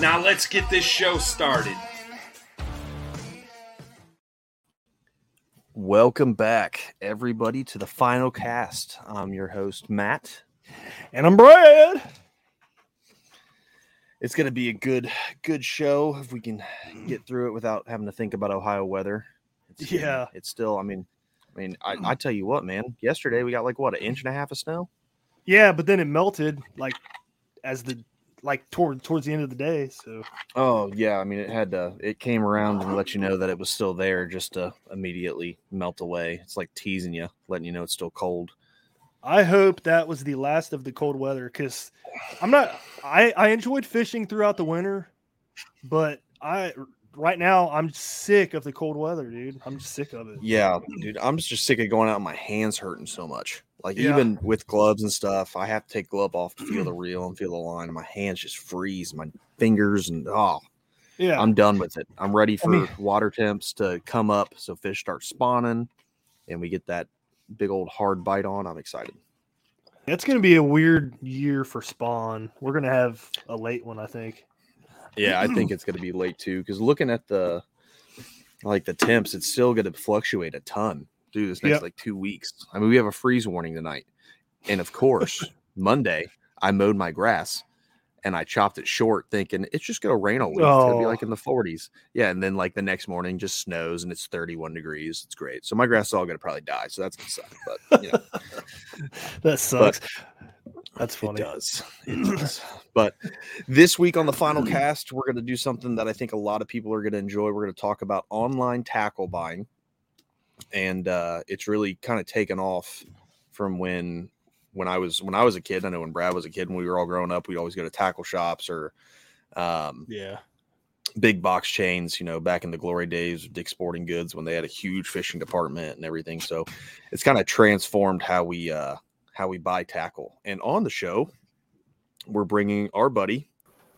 Now let's get this show started. Welcome back, everybody, to the final cast. I'm your host, Matt. And I'm Brad. It's going to be a good, good show if we can get through it without having to think about Ohio weather. It's, Yeah. it's still. I mean, I mean, I, hmm. I tell you what, man. Yesterday we got like what an inch and a half of snow. Yeah, but then it melted like as the like toward towards the end of the day. So Oh yeah, I mean it had to. It came around and let you know that it was still there, just to immediately melt away. It's like teasing you, letting you know it's still cold. I hope that was the last of the cold weather because I'm not. I I enjoyed fishing throughout the winter, but I right now I'm sick of the cold weather, dude. I'm just sick of it. Yeah, dude, I'm just sick of going out. and My hands hurting so much. Like Yeah. even with gloves and stuff, I have to take glove off to feel the reel and feel the line, and my hands just freeze. My fingers and oh, Yeah, I'm done with it. I'm ready for mean- water temps to come up so fish start spawning, and we get that big old hard bite on. I'm excited. it's gonna be a weird year for spawn. We're gonna have a late one, I think. Yeah, I think it's going to be late too because looking at the like the temps, it's still going to fluctuate a ton through this next Yep. like two weeks. I mean, we have a freeze warning tonight, and of course, Monday I mowed my grass and I chopped it short, thinking it's just going to rain all week. It's going to be Oh. like in the 40s. Yeah, and then like the next morning, just snows and it's 31 degrees. It's great. So my grass is all going to probably die. So that's going to suck. But you know, That sucks. That's funny. It does. It does. But this week on the final cast, we're going to do something that I think a lot of people are going to enjoy. We're going to talk about online tackle buying. And uh, it's really kind of taken off from when when I was when I was a kid. I know when Brad was a kid, when we were all growing up, we'd always go to tackle shops or um, Yeah. big box chains, you know, back in the glory days of Dick Sporting Goods when they had a huge fishing department and everything. So it's kind of transformed how we uh how we buy tackle. And on the show, we're bringing our buddy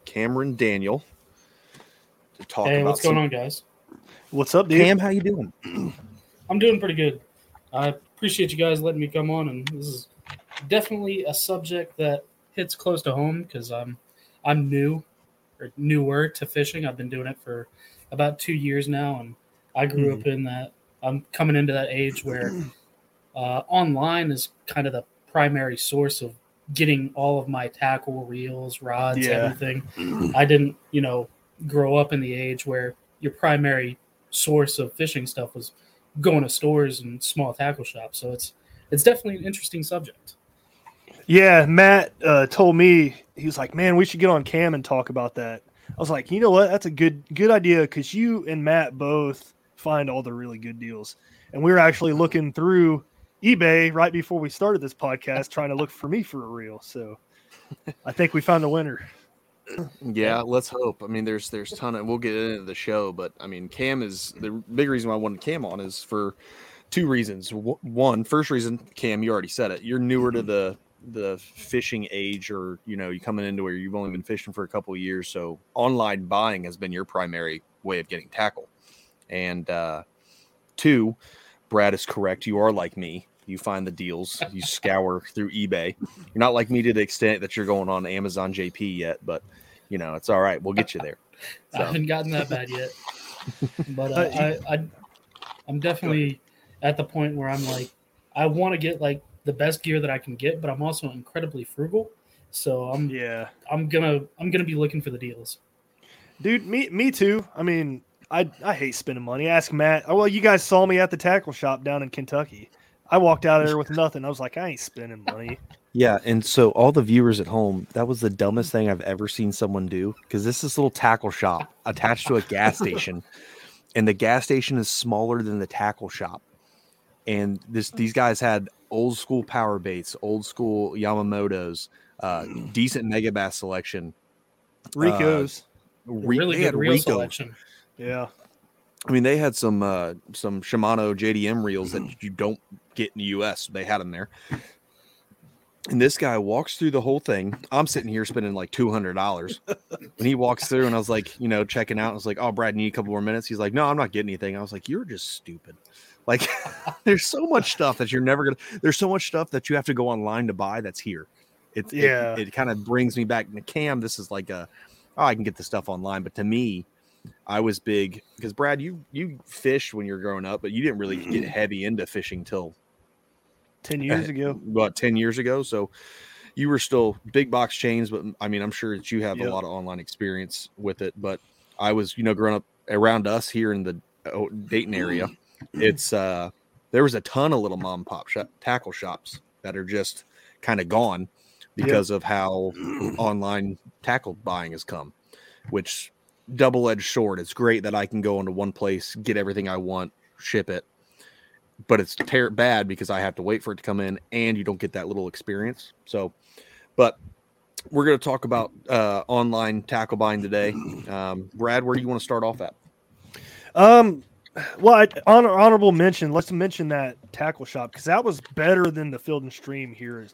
Cameron Daniel to talk Hey, about what's going on, guys? What's up, dude? Cam, how you doing? I'm doing pretty good. I appreciate you guys letting me come on, and this is definitely a subject that hits close to home because I'm I'm new or newer to fishing. I've been doing it for about two years now, and I grew up in that. I'm coming into that age where uh, online is kind of the primary source of getting all of my tackle, reels, rods, Yeah. everything. I didn't, you know, grow up in the age where your primary source of fishing stuff was going to stores and small tackle shops. So it's it's definitely an interesting subject. Yeah, Matt uh, told me he was like, "Man, we should get on Cam and talk about that." I was like, "You know what? That's a good good idea because you and Matt both find all the really good deals." And we were actually looking through eBay right before we started this podcast, trying to look for me for a reel. So I think we found a winner. Yeah, let's hope. I mean, there's there's ton of we'll get into the show, but I mean, Cam is the big reason why I wanted Cam on is for two reasons. W- One, first reason, Cam, you already said it. You're newer to the the fishing age, or you know, you coming into where you've only been fishing for a couple of years, so online buying has been your primary way of getting tackle. And uh, two, Brad is correct. You are like me. You find the deals. You scour through eBay. You're not like me to the extent that you're going on Amazon JP yet, but you know it's all right. We'll get you there. I haven't gotten that bad yet, but uh, Uh, I, I, I'm definitely at the point where I'm like, I want to get like the best gear that I can get, but I'm also incredibly frugal. So I'm Yeah, I'm gonna I'm gonna be looking for the deals. dude. Me, me too. I mean, I I hate spending money. Ask Matt. Oh well, you guys saw me at the tackle shop down in Kentucky. I walked out of there with nothing. I was like, I ain't spending money. Yeah, and so all the viewers at home, that was the dumbest thing I've ever seen someone do because this is a little tackle shop attached to a gas station, and the gas station is smaller than the tackle shop. And this these guys had old school power baits, old school Yamamoto's, uh, decent Megabass selection. Rico's. Re- really good had reel Rico. selection. yeah. I mean, they had some uh, some Shimano JDM reels that you don't get in the US. They had them there. And this guy walks through the whole thing. I'm sitting here spending like two hundred dollars. and he walks through, and I was like, you know, checking out. I was like, "Oh, Brad, need a couple more minutes." He's like, "No, I'm not getting anything." I was like, "You're just stupid." Like, there's so much stuff that you're never gonna. There's so much stuff that you have to go online to buy. That's here. It's Yeah. It, it kind of brings me back to Cam. This is like a, oh, I can get the stuff online. But to me, I was big because Brad, you you fished when you were growing up, but you didn't really get mm-hmm. heavy into fishing till Ten years ago. About 10 years ago so you were still big box chains but i mean i'm sure that you have Yep. a lot of online experience with it but i was you know growing up around us here in the oh, dayton area it's uh there was a ton of little mom and pop shop, tackle shops that are just kind of gone because of how online tackle buying has come which double-edged sword it's great that i can go into one place get everything i want ship it but it's ter- bad because I have to wait for it to come in and you don't get that little experience. So, but we're going to talk about uh, online tackle buying today. Um, Brad, where do you want to start off at? Um, well, I, honor, honorable mention. Let's mention that tackle shop because that was better than the Field and Stream here.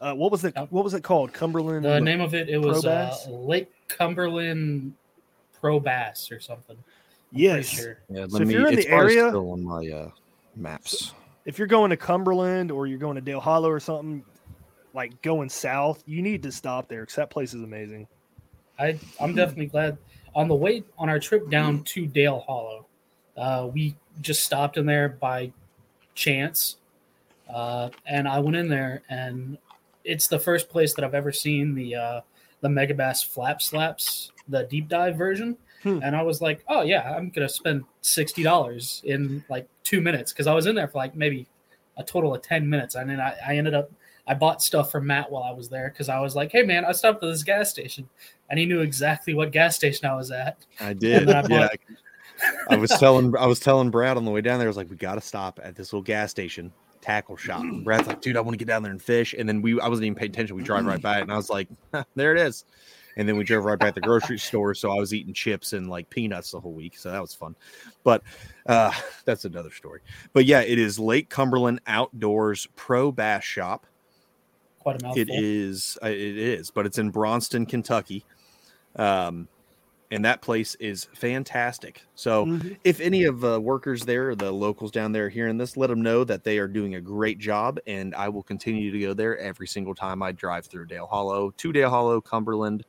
Uh, what was it? What was it called? Cumberland. The name of it it was uh, Lake Cumberland Pro Bass or something. I'm yes. sure. Yeah, So if you're in the area- still on my uh, maps. If you're going to Cumberland or you're going to Dale Hollow or something, like going south, you need to stop there because that place is amazing. I I'm definitely glad. On the way on our trip down to Dale Hollow, uh, we just stopped in there by chance, uh, and I went in there, and it's the first place that I've ever seen the uh, the Megabass Flap Slaps, the deep dive version. Hmm. And I was like, oh yeah, I'm gonna spend sixty dollars in like two minutes because I was in there for like maybe a total of ten minutes, and then I, I ended up I bought stuff from Matt while I was there because I was like, hey man, I stopped at this gas station, and he knew exactly what gas station I was at. I did. I yeah. I was telling I was telling Brad on the way down there. I was like, we got to stop at this little gas station tackle shop. And Brad's like, dude, I want to get down there and fish. And then we I wasn't even paying attention. We drive right by it, and I was like, there it is. And then we drove right back to the grocery store. So I was eating chips and like peanuts the whole week. So that was fun. But uh, that's another story. But yeah, it is Lake Cumberland Outdoors Pro Bass Shop. Quite a mouthful. It is. uh, It is, but it's in Bronston, Kentucky. Um, and that place is fantastic. So, Mhm. if any of the workers there, the locals down there, are hearing this, let them know that they are doing a great job, and I will continue to go there every single time I drive through Dale Hollow, to Dale Hollow, Cumberland,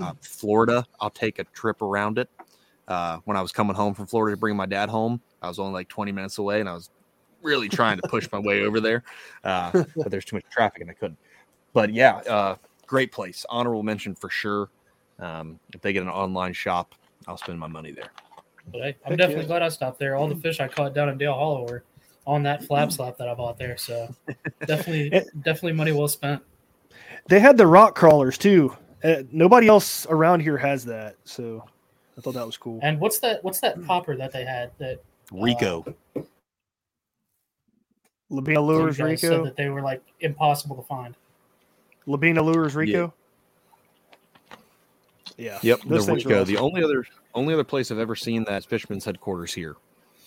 uh, Florida. I'll take a trip around it. Uh, when I was coming home from Florida to bring my dad home, I was only like 20 minutes away, and I was really trying to push my way over there, uh, but there's too much traffic, and I couldn't. But yeah, uh, great place. Honorable mention for sure. Um, if they get an online shop, I'll spend my money there. But hey, I'm Heck definitely yeah. glad I stopped there. All the fish I caught down in Dale Hollow were on that flap slap that I bought there. So definitely, It- definitely money well spent. They had the rock crawlers too. Uh, nobody else around here has that, so I thought that was cool. And what's that? What's that popper that they had that Rico. Lobina Lures guys said Rico. that they were like impossible to find? Lobina Lures Rico. Yeah. Yep, those the things are Rico. The only other only other place I've ever seen that Fishman's headquarters here.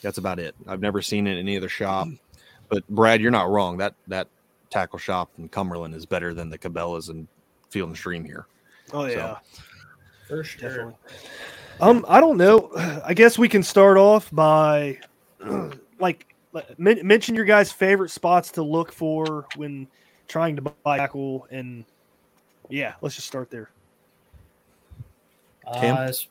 That's about it. I've never seen it in any other shop. But Brad, you're not wrong. That that tackle shop in Cumberland is better than the Cabela's and Field and Stream here. Oh yeah, For sure. definitely. Um, I don't know. I guess we can start off by like men- mention your guys' favorite spots to look for when trying to buy tackle, and yeah, let's just start there. Uh, as,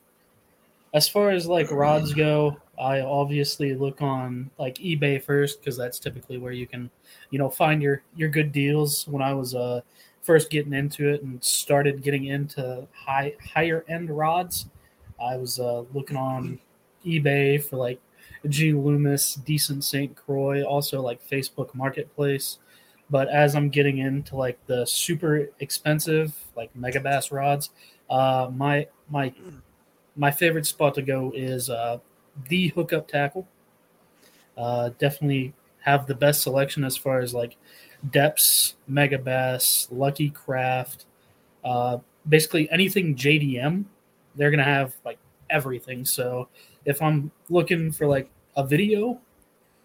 as far as like rods go, I obviously look on like eBay first because that's typically where you can, you know, find your your good deals. When I was uh first getting into it and started getting into high higher end rods, I was uh, looking on eBay for like G Loomis, decent St. Croix, also like Facebook Marketplace. But as I'm getting into like the super expensive like Megabass rods, uh, my my my favorite spot to go is uh, the hookup tackle. Uh, definitely have the best selection as far as like Deps, Megabass, Lucky Craft, uh, basically anything JDM. They're gonna have like everything. So if I'm looking for like a video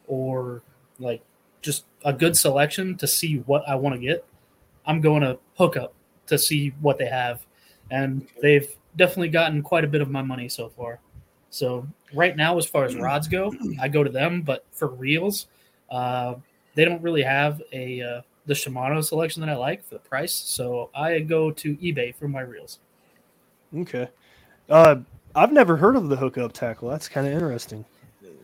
or like just a good selection to see what I want to get, I'm going to hook up to see what they have. And they've definitely gotten quite a bit of my money so far. So right now, as far as rods go, I go to them. But for reels, uh, they don't really have a uh, the Shimano selection that I like for the price. So I go to eBay for my reels. Okay. Uh, I've never heard of the hookup tackle. That's kind of interesting.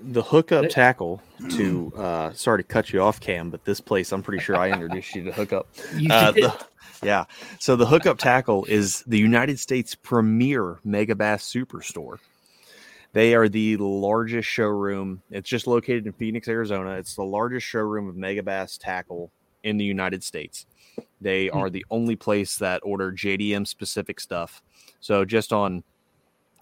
The hookup They- tackle to uh sorry to cut you off, Cam, but this place I'm pretty sure I introduced you to hookup. You Uh, did. the- yeah. So the hookup tackle is the United States premier mega Megabass Superstore. They are the largest showroom. It's just located in Phoenix, Arizona. It's the largest showroom of Megabass tackle in the United States. They Hmm. are the only place that order JDM specific stuff. So just on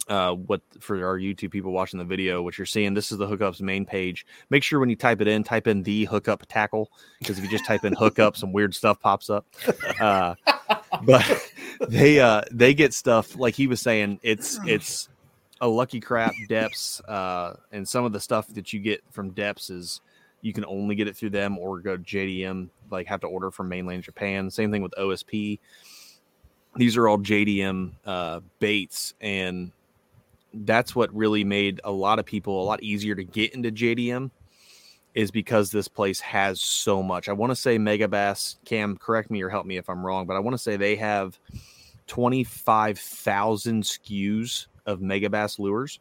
uh, what for our YouTube people watching the video, what you're seeing, this is the hookups main page. Make sure when you type it in, type in the hookup tackle because if you just type in hookup, some weird stuff pops up. Uh, but they uh, they get stuff like he was saying. It's it's a Lucky Craft Deps, uh, and some of the stuff that you get from Deps is you can only get it through them or go JDM, like have to order from mainland Japan. Same thing with OSP. These are all JDM uh, baits, and that's what really made a lot of people a lot easier to get into JDM is because this place has so much. I want to say Megabass, Cam, correct me or help me if I'm wrong, but I want to say they have 25,000 SKUs of Megabass lures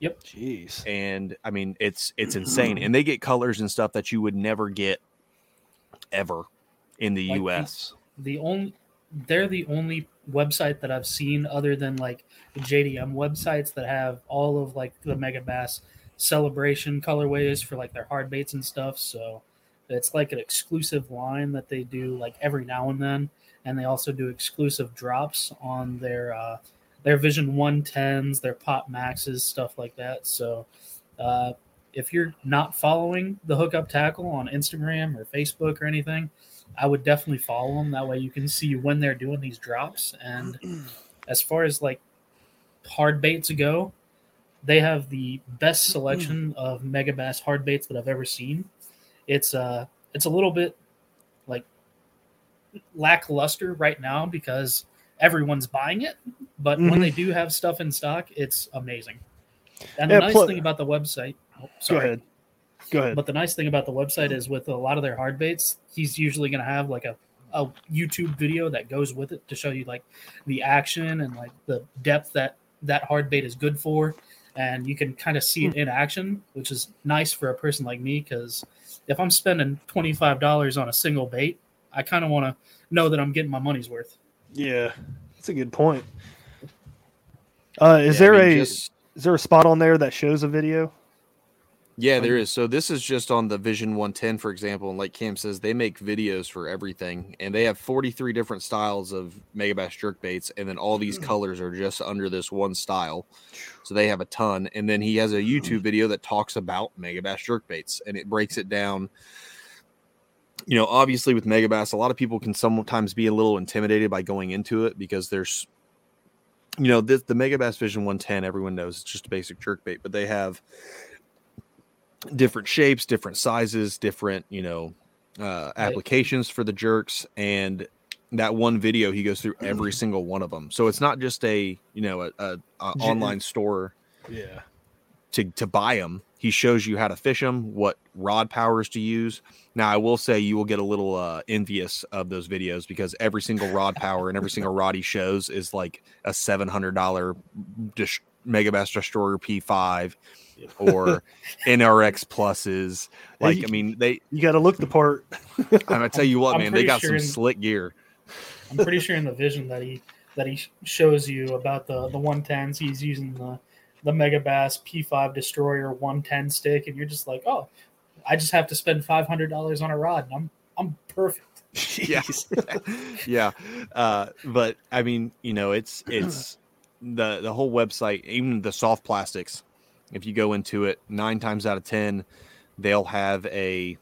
Yep. Jeez. and I mean it's it's insane and they get colors and stuff that you would never get ever in the Like US. the only they're the only website that I've seen other than like JDM websites that have all of like the Megabass celebration colorways for like their hard baits and stuff. So it's like an exclusive line that they do like every now and then, and they also do exclusive drops on their uh, their Vision 110s, their Pop Maxes, stuff like that. So uh, if you're not following the Hookup Tackle on Instagram or Facebook or anything, I would definitely follow them. That way you can see when they're doing these drops. And as far as like hard baits go, they have the best selection of Megabass hard baits that I've ever seen. It's uh it's a little bit like lackluster right now because everyone's buying it. But when Mhm. they do have stuff in stock, it's amazing. And Yeah, the nice pl- thing about the website, oh, Go ahead. Go ahead. But the nice thing about the website is with a lot of their hard baits, he's usually going to have like a, a YouTube video that goes with it to show you like the action and like the depth that that hard bait is good for. And you can kind of see it in action, which is nice for a person like me because if I'm spending $25 on a single bait, I kind of want to know that I'm getting my money's worth. Yeah, that's a good point. Uh, is Yeah, I there mean, a just- is there a spot on there that shows a video? Yeah, there is. So this is just on the Vision 110, for example. And like Cam says, they make videos for everything, and they have 43 different styles of Megabass jerk baits, and then all these colors are just under this one style. So they have a ton. And then he has a YouTube video that talks about Megabass jerk baits, and it breaks it down. You know, obviously with Megabass, a lot of people can sometimes be a little intimidated by going into it because there's, you know, this, the Megabass Vision 110. Everyone knows it's just a basic jerk bait, but they have different shapes, different sizes, different, you know, uh, applications for the jerks, and that one video he goes through every single one of them. So it's not just a you know a, a, a online store Yeah. to to buy them. He shows you how to fish them, what rod powers to use. Now, I will say you will get a little uh, envious of those videos because every single rod power and every single rod he shows is like a seven hundred dollar dis- Megabass Destroyer P5 or NRX pluses. Like, I mean, they. You got to look the part. I'm gonna tell you what, I'm man, they got sure some in- slick gear. I'm pretty sure in the vision that he that he shows you about the the 110s, he's using the the Megabass P5 Destroyer 110 stick, and you're just like, oh, I just have to spend five hundred dollars on a rod, and I'm I'm perfect. yeah yeah uh but i mean you know it's it's the the whole website even the soft plastics if you go into it nine times out of ten they'll have a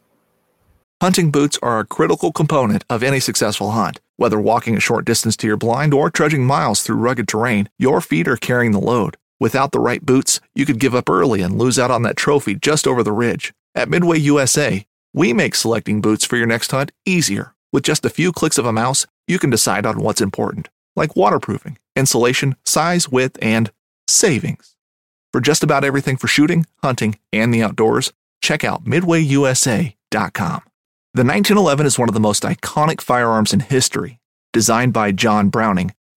Hunting boots are a critical component of any successful hunt. Whether walking a short distance to your blind or trudging miles through rugged terrain, your feet are carrying the load. Without the right boots, you could give up early and lose out on that trophy just over the ridge. At Midway USA, we make selecting boots for your next hunt easier. With just a few clicks of a mouse, you can decide on what's important, like waterproofing, insulation, size, width, and savings. For just about everything for shooting, hunting, and the outdoors, check out midwayusa.com. The 1911 is one of the most iconic firearms in history. Designed by John Browning,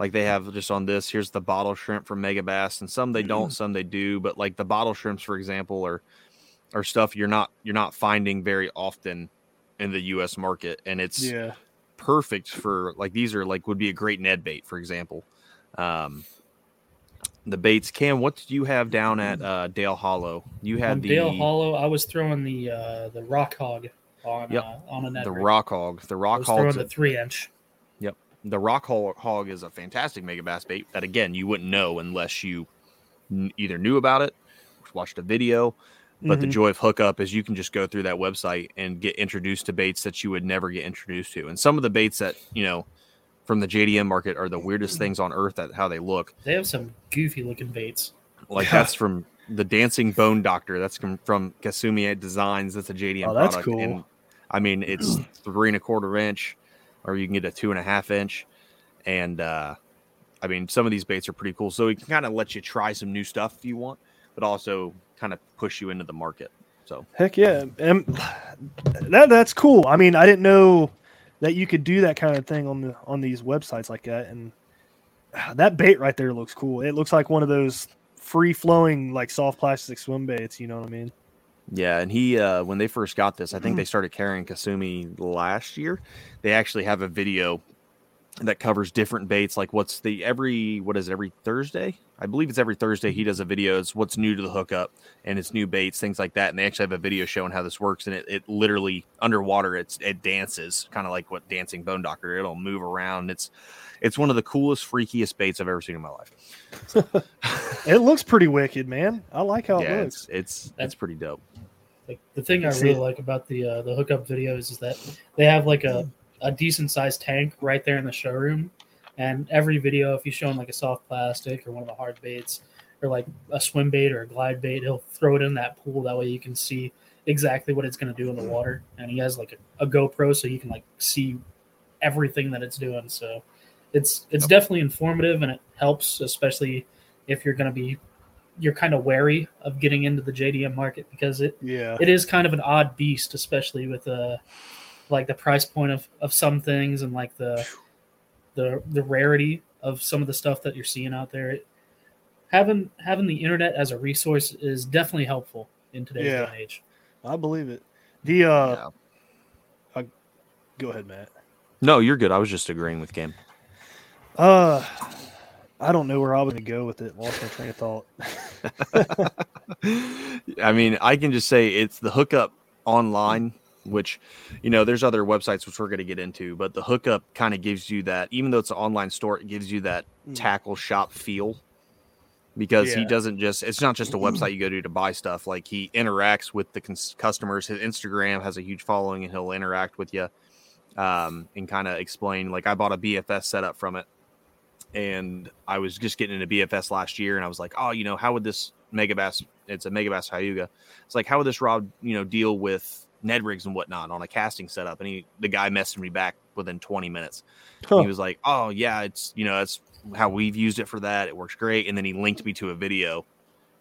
like they have just on this here's the bottle shrimp from megabass and some they don't some they do but like the bottle shrimps for example are are stuff you're not you're not finding very often in the us market and it's Yeah. perfect for like these are like would be a great ned bait for example um the baits cam what did you have down at uh dale hollow you had On the Dale Hollow, I was throwing the uh, the rock hog on Yep. uh, on a net. the rig. rock hog the I rock was hog throwing the three inch. The rock hog, hog is a fantastic Megabass bait that again you wouldn't know unless you either knew about it watched a video. But the Mhm. joy of hookup is you can just go through that website and get introduced to baits that you would never get introduced to. And some of the baits that you know from the jdm market are the weirdest things on earth at how they look. They have some goofy looking baits. like that's from the dancing bone doctor. That's from, from kasumi designs. That's a jdm Oh, that's product. cool. and i mean it's three and a quarter inch or you can get a two and a half inch and uh i mean some of these baits are pretty cool so it can kind of let you try some new stuff if you want but also kind of push you into the market so Heck yeah. That that's cool. I mean, I didn't know that you could do that kind of thing on the on these websites like that. And that bait right there looks cool. It looks like one of those free flowing like soft plastic swim baits, you know what I mean? Yeah and he uh when they first got this i think they started carrying kasumi last year. They actually have a video that covers different baits like what's the every what is it every thursday? I believe it's every thursday he does a video. It's what's new to the hookup and it's new baits things like that and they actually have a video showing how this works and it, it literally underwater it's it dances kind of like what dancing bone doctor it'll move around. It's it's one of the coolest freakiest baits i've ever seen in my life. It looks pretty wicked, man. I like how yeah it it's looks. it's it's pretty dope Like the thing I really it. like about the uh, the hookup videos is that they have like a, a decent sized tank right there in the showroom, and every video, if you show him like a soft plastic or one of the hard baits, or like a swim bait or a glide bait, he'll throw it in that pool. That way you can see exactly what it's going to do in the water, and he has like a, a GoPro so you can like see everything that it's doing. So it's it's definitely informative and it helps, especially if you're going to be you're kind of wary of getting into the JDM market because it Yeah. it is kind of an odd beast, especially with uh like the price point of, of some things and like the the the rarity of some of the stuff that you're seeing out there. It, having having the internet as a resource is definitely helpful in today's Yeah. age. I believe it. The uh yeah. go ahead, Matt. no you're good i was just agreeing with cam Uh I don't know where I was gonna go with it. Lost my train of thought. I mean, I can just say it's the hookup online which you know there's other websites which we're going to get into but the hookup kind of gives you that even though it's an online store it gives you that Mm. tackle shop feel because he doesn't just it's not just a website you go to to buy stuff like he interacts with the cons- customers his instagram has a huge following and he'll interact with you um, and kind of explain like i bought a bfs setup from it and i was just getting into bfs last year and i was like oh you know how would this megabass it's a megabass hyuga. It's like how would this rod you know deal with ned rigs and whatnot on a casting setup? And he the guy messaged me back within 20 minutes. Huh. he was like oh yeah it's you know that's how we've used it for that. It works great. And then he linked me to a video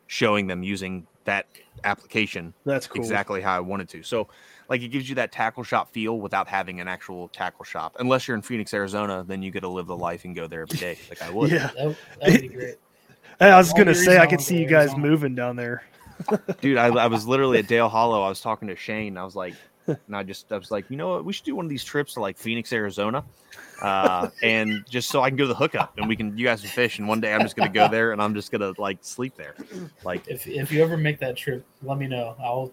showing them using that application That's cool. exactly how i wanted to. So like it gives you that tackle shop feel without having an actual tackle shop unless you're in phoenix arizona then you get to live the life and go there every day like i would Yeah. That, that would be great. I was All gonna say I I could see you guys Arizona. moving down there. dude I, I was literally at dale hollow i was talking to shane i was like and i just i was like you know what we should do one of these trips to like phoenix arizona uh and just so i can go to the hookup and we can you guys can fish and one day i'm just gonna go there and i'm just gonna like sleep there like If if you ever make that trip, let me know. I'll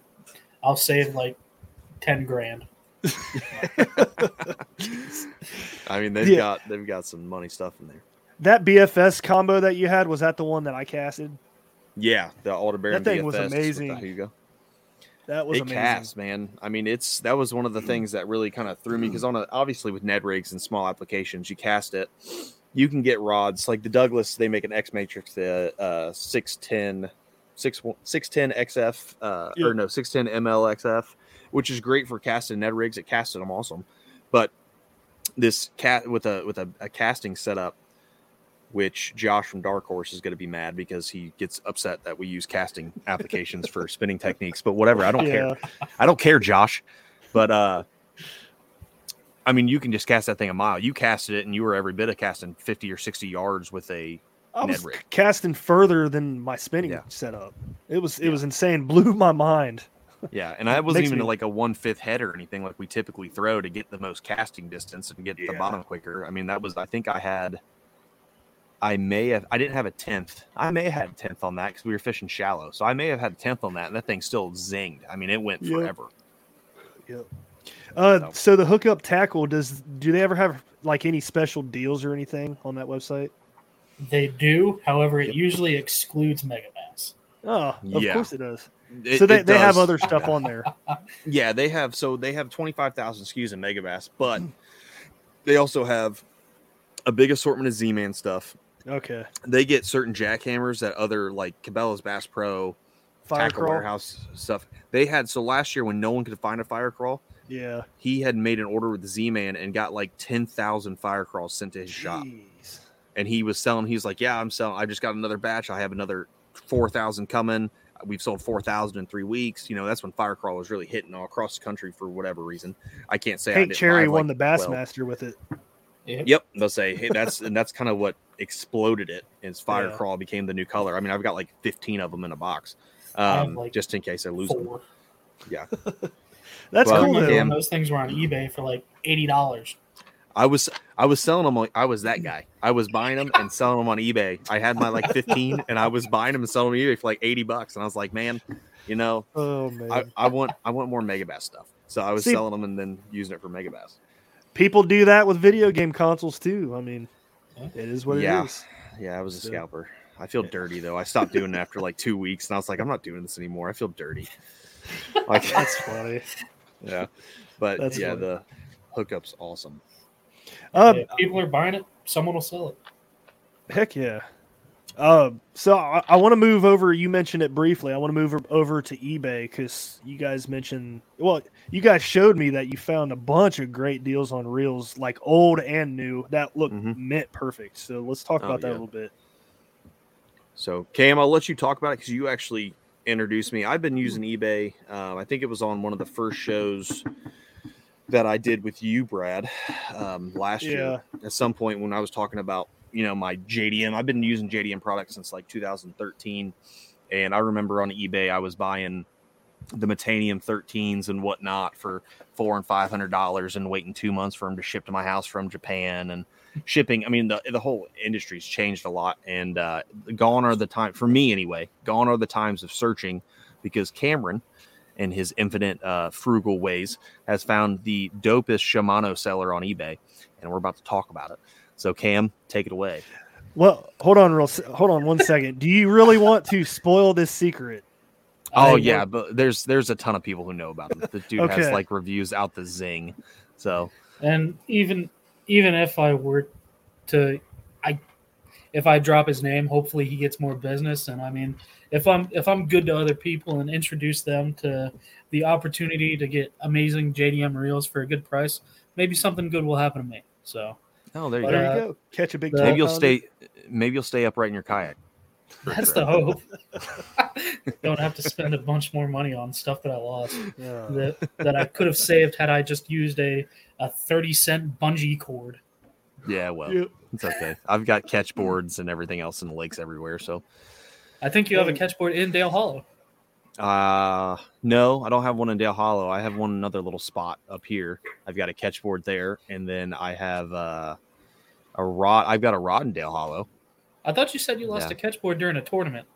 I'll save like ten grand. i mean they've Yeah. got they've got some money stuff in there That BFS combo that you had was that the one that I casted? yeah the aldebaran That thing was BFS with the amazing. Hyuga. That was it amazing. casts, man. I mean, it's that was one of the things that really kind of threw me because on a, obviously with Ned rigs and small applications, you cast it. You can get rods like the Douglas. They make an X Matrix, the uh, 610, 6, 610 XF, uh, or Yep. no 610 MLXF, which is great for casting Ned rigs. It casted them awesome, but this cat with a with a, a casting setup which Josh from Dark Horse is going to be mad because he gets upset that we use casting applications for spinning techniques. But whatever, I don't care. I don't care, Josh. But uh I mean, you can just cast that thing a mile. You casted it, and you were every bit of casting fifty or sixty yards with a I Ned was rig. casting further than my spinning Yeah. setup. It was it was insane. Blew my mind. Yeah, and I wasn't even me- like a one fifth head or anything like we typically throw to get the most casting distance and get the bottom quicker. I mean, that was I think I had. I may have. I didn't have a tenth. I may have had a tenth on that because we were fishing shallow. So I may have had a tenth on that, and that thing still zinged. I mean, it went Yep. forever. Uh, No. so the hookup tackle does do they ever have like any special deals or anything on that website? They do, however, it usually excludes Megabass. Oh, of Yeah. course it does. It- so they, it they have other stuff on there. Yeah, they have so they have 25,000 SKUs in Megabass, but they also have a big assortment of Z-Man stuff. Okay. They get certain jackhammers that other like Cabela's Bass Pro, Fire Tackle crawl. Warehouse stuff. They had so last year when no one could find a fire crawl, Yeah. he had made an order with Z-Man and got like 10,000 fire crawls sent to his shop. And he was selling, he was like, "Yeah, I'm selling. I just got another batch. I have another 4,000 coming. We've sold 4,000 in 3 weeks." You know, that's when fire crawl was really hitting all across the country for whatever reason. I can't say I Hank didn't Cherry won like, the 12. Bassmaster with it. Yep. Yep, they'll say, "Hey, that's and that's kind of what exploded it is Is fire Yeah. crawl became the new color. I mean, I've got like 15 of them in a box, um, like, just in case I lose them. Yeah, That's Well, cool I damn. those things were on eBay for like eighty dollars. I was I was selling them. like- I was that guy. I was buying them and selling them on eBay. I had my like 15, and I was buying them and selling them on eBay for like 80 bucks. And I was like, man, you know, Oh man. I, I want I want more Megabass stuff. So I was See- selling them and then using it for Megabass. People do that with video game consoles too. I mean, it is what Yeah. it is. Yeah, I was a So- scalper. I feel dirty though. I stopped doing it after like two weeks, and I was like, I'm not doing this anymore. I feel dirty. Like, That's funny. yeah, but That's yeah, funny. the hookup's awesome. Um, if people are buying it, someone will sell it. Heck yeah. Um, so I, I want to move over. You mentioned it briefly. I want to move over to eBay because you guys mentioned. Well, you guys showed me that you found a bunch of great deals on reels, like old and new, that look Mhm. mint perfect. So let's talk Oh, about that yeah. a little bit. So Cam, I'll let you talk about it because you actually introduced me. I've been using eBay. Um, I think it was on one of the first shows that I did with you, Brad, um, last year. At some point when I was talking about you know my JDM, I've been using JDM products since like 2013, and I remember on eBay I was buying the Metanium 13s and whatnot for four and five hundred dollars, and waiting two months for them to ship to my house from Japan and shipping. I mean, the the whole industry's changed a lot, and uh, gone are the time for me anyway. Gone are the times of searching because Cameron in his infinite uh, frugal ways, has found the dopest Shimano seller on eBay, and we're about to talk about it. So, Cam, take it away. Well, hold on, real. Hold on one second. Do you really want to spoil this secret? Oh I- yeah, but there's there's a ton of people who know about him. The dude has like reviews out the zing. So And even even if I were to, I if I drop his name, hopefully he gets more business. And I mean, if I'm if I'm good to other people and introduce them to the opportunity to get amazing JDM reels for a good price, maybe something good will happen to me. So oh there you But, go. There uh, you go. Catch a big. the- Maybe you'll stay. Maybe you'll stay upright in your kayak. that's trip. the hope. Don't have to spend a bunch more money on stuff that I lost Yeah. that that I could have saved had I just used a a thirty cent bungee cord. Yeah, well, Yep. It's okay. I've got catch boards and everything else in the lakes everywhere. So, I think you have a catch board in Dale Hollow. uh, no, I don't have one in Dale Hollow. I have one in another little spot up here. I've got a catch board there, and then I have uh, a rod. I've got a rod in Dale Hollow. I thought you said you lost Yeah. a catchboard during a tournament.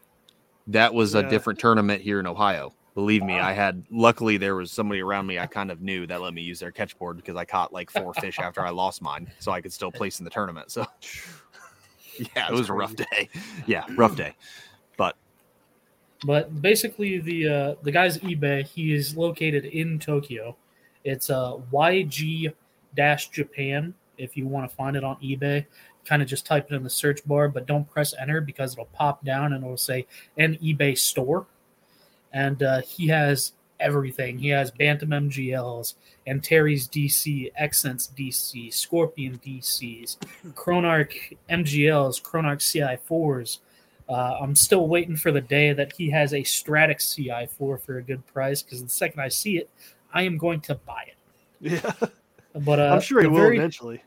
That was a different tournament here in Ohio. Believe me, I had luckily there was somebody around me I kind of knew that let me use their catch board because I caught like four fish after I lost mine, so I could still place in the tournament. So yeah, it was a rough day. Yeah, rough day. But But basically, the uh, the guy's eBay. He is located in Tokyo. It's uh, YG dash Japan. If you want to find it on eBay, kind of just type it in the search bar, but don't press enter because it'll pop down and it'll say an eBay store. And uh, he has everything. He has Bantam MGLs, Antares DC, Exsence DC, Scorpion DCs, Chronarch MGLs, Chronarch CI4s. Uh, I'm still waiting for the day that he has a Stradic CI4 for a good price because the second I see it, I am going to buy it. Yeah. But uh, I'm sure he will very, eventually.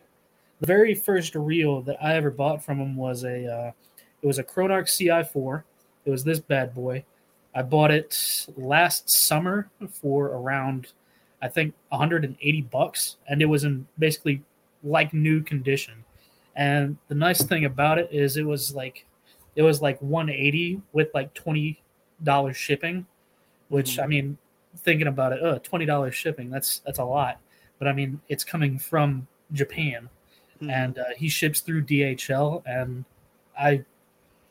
the very first reel that I ever bought from him was a uh, it was a Chronarch CI4. It was this bad boy. I bought it last summer for around I think 180 bucks, and it was in basically like new condition. And the nice thing about it is it was like it was like 180 with like 20 dollars shipping, which I mean, thinking about it, uh, 20 dollars shipping that's that's a lot. But I mean, it's coming from Japan, Mhm. and uh, he ships through DHL, and I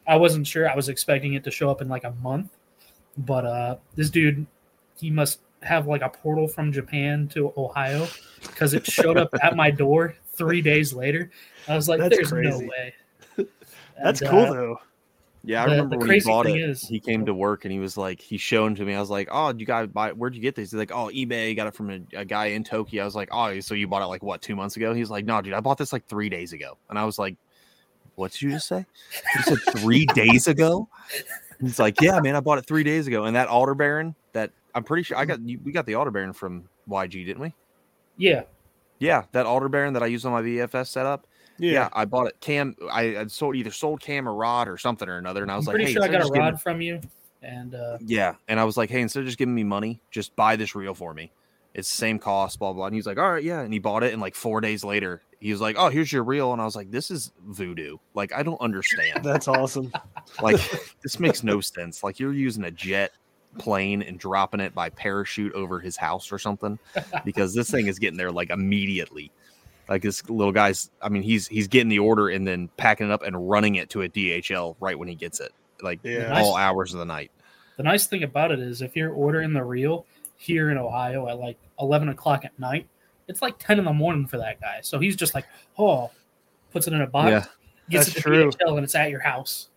I wasn't sure. I was expecting it to show up in like a month, but uh, this dude, he must have like a portal from Japan to Ohio because it showed up at my door three days later. I was like, That's "There's crazy. no way." That's cool uh, though. yeah, I The- remember the when he bought thing it. is- he came to work and he was like, he showed him to me. I was like, oh, you got buy? Where'd you get this? He's like, oh, eBay. Got it from a, a guy in Tokyo. I was like, oh, so you bought it like what two months ago? He's like, no, dude, I bought this like three days ago. And I was like, what did you just say? You said three days ago. He's like, yeah, man, I bought it three days ago. And that Aldebaran, that I'm pretty sure I got, you, we got the Aldebaran from YG, didn't we? Yeah, Yeah, that Aldebaran that I used on my BFS setup. Yeah. Yeah. I bought it. Cam, I had sold either sold Cam a rod or something or another, and I was I'm like, pretty hey, sure I got a just giving- rod from you, and uh, yeah, and I was like, hey, instead of just giving me money, just buy this reel for me. It's the same cost, blah blah. And he's like, all right, yeah, and he bought it, and like four days later, he was like, oh, here's your reel, and I was like, this is voodoo. Like, I don't understand. That's awesome. like, this makes no sense. Like, you're using a jet plane and dropping it by parachute over his house or something, because this thing is getting there like immediately. Like this little guy's, I mean, he's he's getting the order and then packing it up and running it to a DHL right when he gets it, like Yeah. all hours of the night. the nice thing about it is if you're ordering the reel here in Ohio at like 11 o'clock at night, it's like 10 in the morning for that guy. So he's just like, oh, puts it in a box, Yeah. gets it to true. DHL, and it's at your house.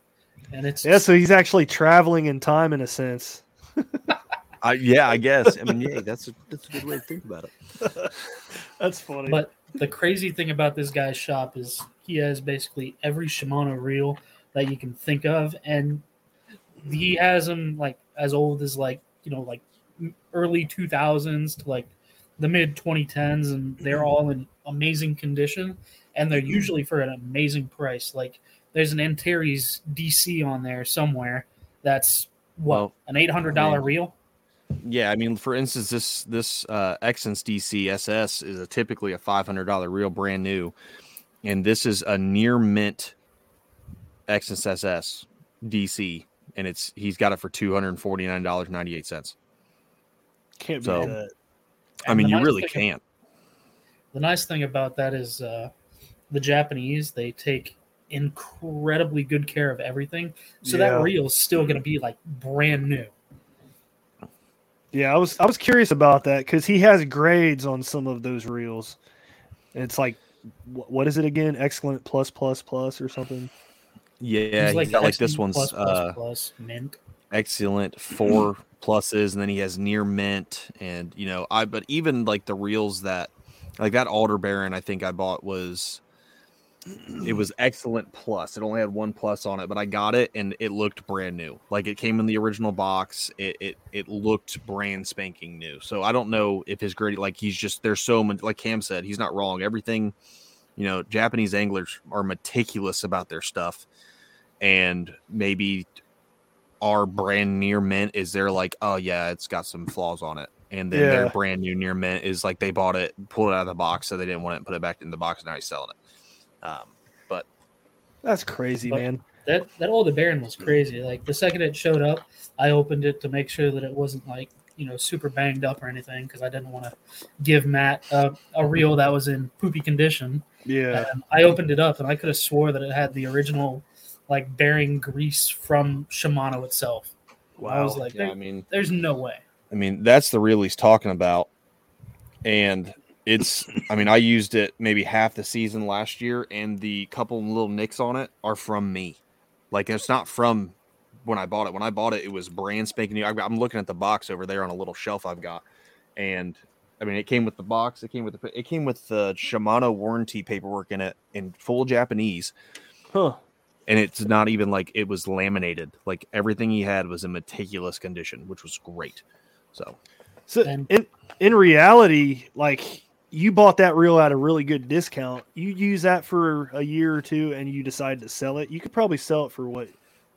And it's Yeah, so he's actually traveling in time in a sense. I, yeah, I guess. I mean, yeah, that's a, that's a good way to think about it. That's funny. But the crazy thing about this guy's shop is he has basically every Shimano reel that you can think of, and he has them like as old as like you know like early 2000s to like the mid 2010s and they're mm-hmm. all in amazing condition and they're mm-hmm. usually for an amazing price. Like there's an antares dc on there somewhere that's what well, an $800 I reel? yeah i mean for instance this this uh dc ss is a typically a $500 reel brand new and this is a near mint exsence ss dc and it's he's got it for $249.98 can't beat So- that. I mean, you nice really can't. The nice thing about that is uh, the Japanese they take incredibly good care of everything, so Yeah. that is still going to be like brand new. Yeah, I was I was curious about that because he has grades on some of those reels. And it's like, wh- what is it again? Excellent plus plus plus or something. Yeah, He's he's got like this one's plus, plus, uh, plus, mint. Excellent four pluses and then he has near mint and you know i but even like the reels that like that Aldebaran i think i bought was it was excellent plus. It only had one plus on it but i got it and it looked brand new. Like it came in the original box. It it, it looked brand spanking new. So i don't know if his grading like he's just there's so much like cam said he's not wrong. Everything you know japanese anglers are meticulous about their stuff and maybe our brand near mint is they're like, oh yeah, it's got some flaws on it. And then their Yeah. brand new near mint is like they bought it, pulled it out of the box, so they didn't want it and put it back in the box. And now he's selling it. Um, but That's crazy, But- man. That that Aldebaran was crazy. Like the second it showed up, I opened it to make sure that it wasn't like you know super banged up or anything because I didn't want to give Matt a, a reel that was in poopy condition. Yeah, And I opened it up and I could have swore that it had the original like bearing grease from Shimano itself. Wow. I was like, yeah, I mean, there's no way. I mean, that's the reel he's talking about. And it's, I mean, I used it maybe half the season last year, and the couple little nicks on it are from me. Like, it's not from when I bought it. When I bought it, it was brand spanking new. I- I'm looking at the box over there on a little shelf I've got. And I mean, it came with the box, it came with the, it came with the Shimano warranty paperwork in it in full Japanese huh? And it's not even like it was laminated. Like everything he had was in meticulous condition, which was great. So So And- in in reality, like you bought that reel at a really good discount. You use that for a year or two, and you decide to sell it. You could probably sell it for what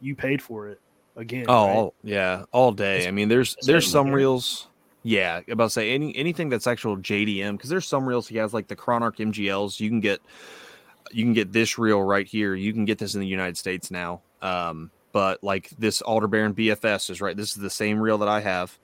you paid for it again. oh right? all- yeah, all day. I mean, there's there's some here. reels. Yeah, about to say any anything that's actual JDM because there's some reels he has like the Chronarch MGLs. You can get you can get this reel right here. You can get this in the United States now. Um, but like this Aldebaran BFS is right. This is the same reel that I have.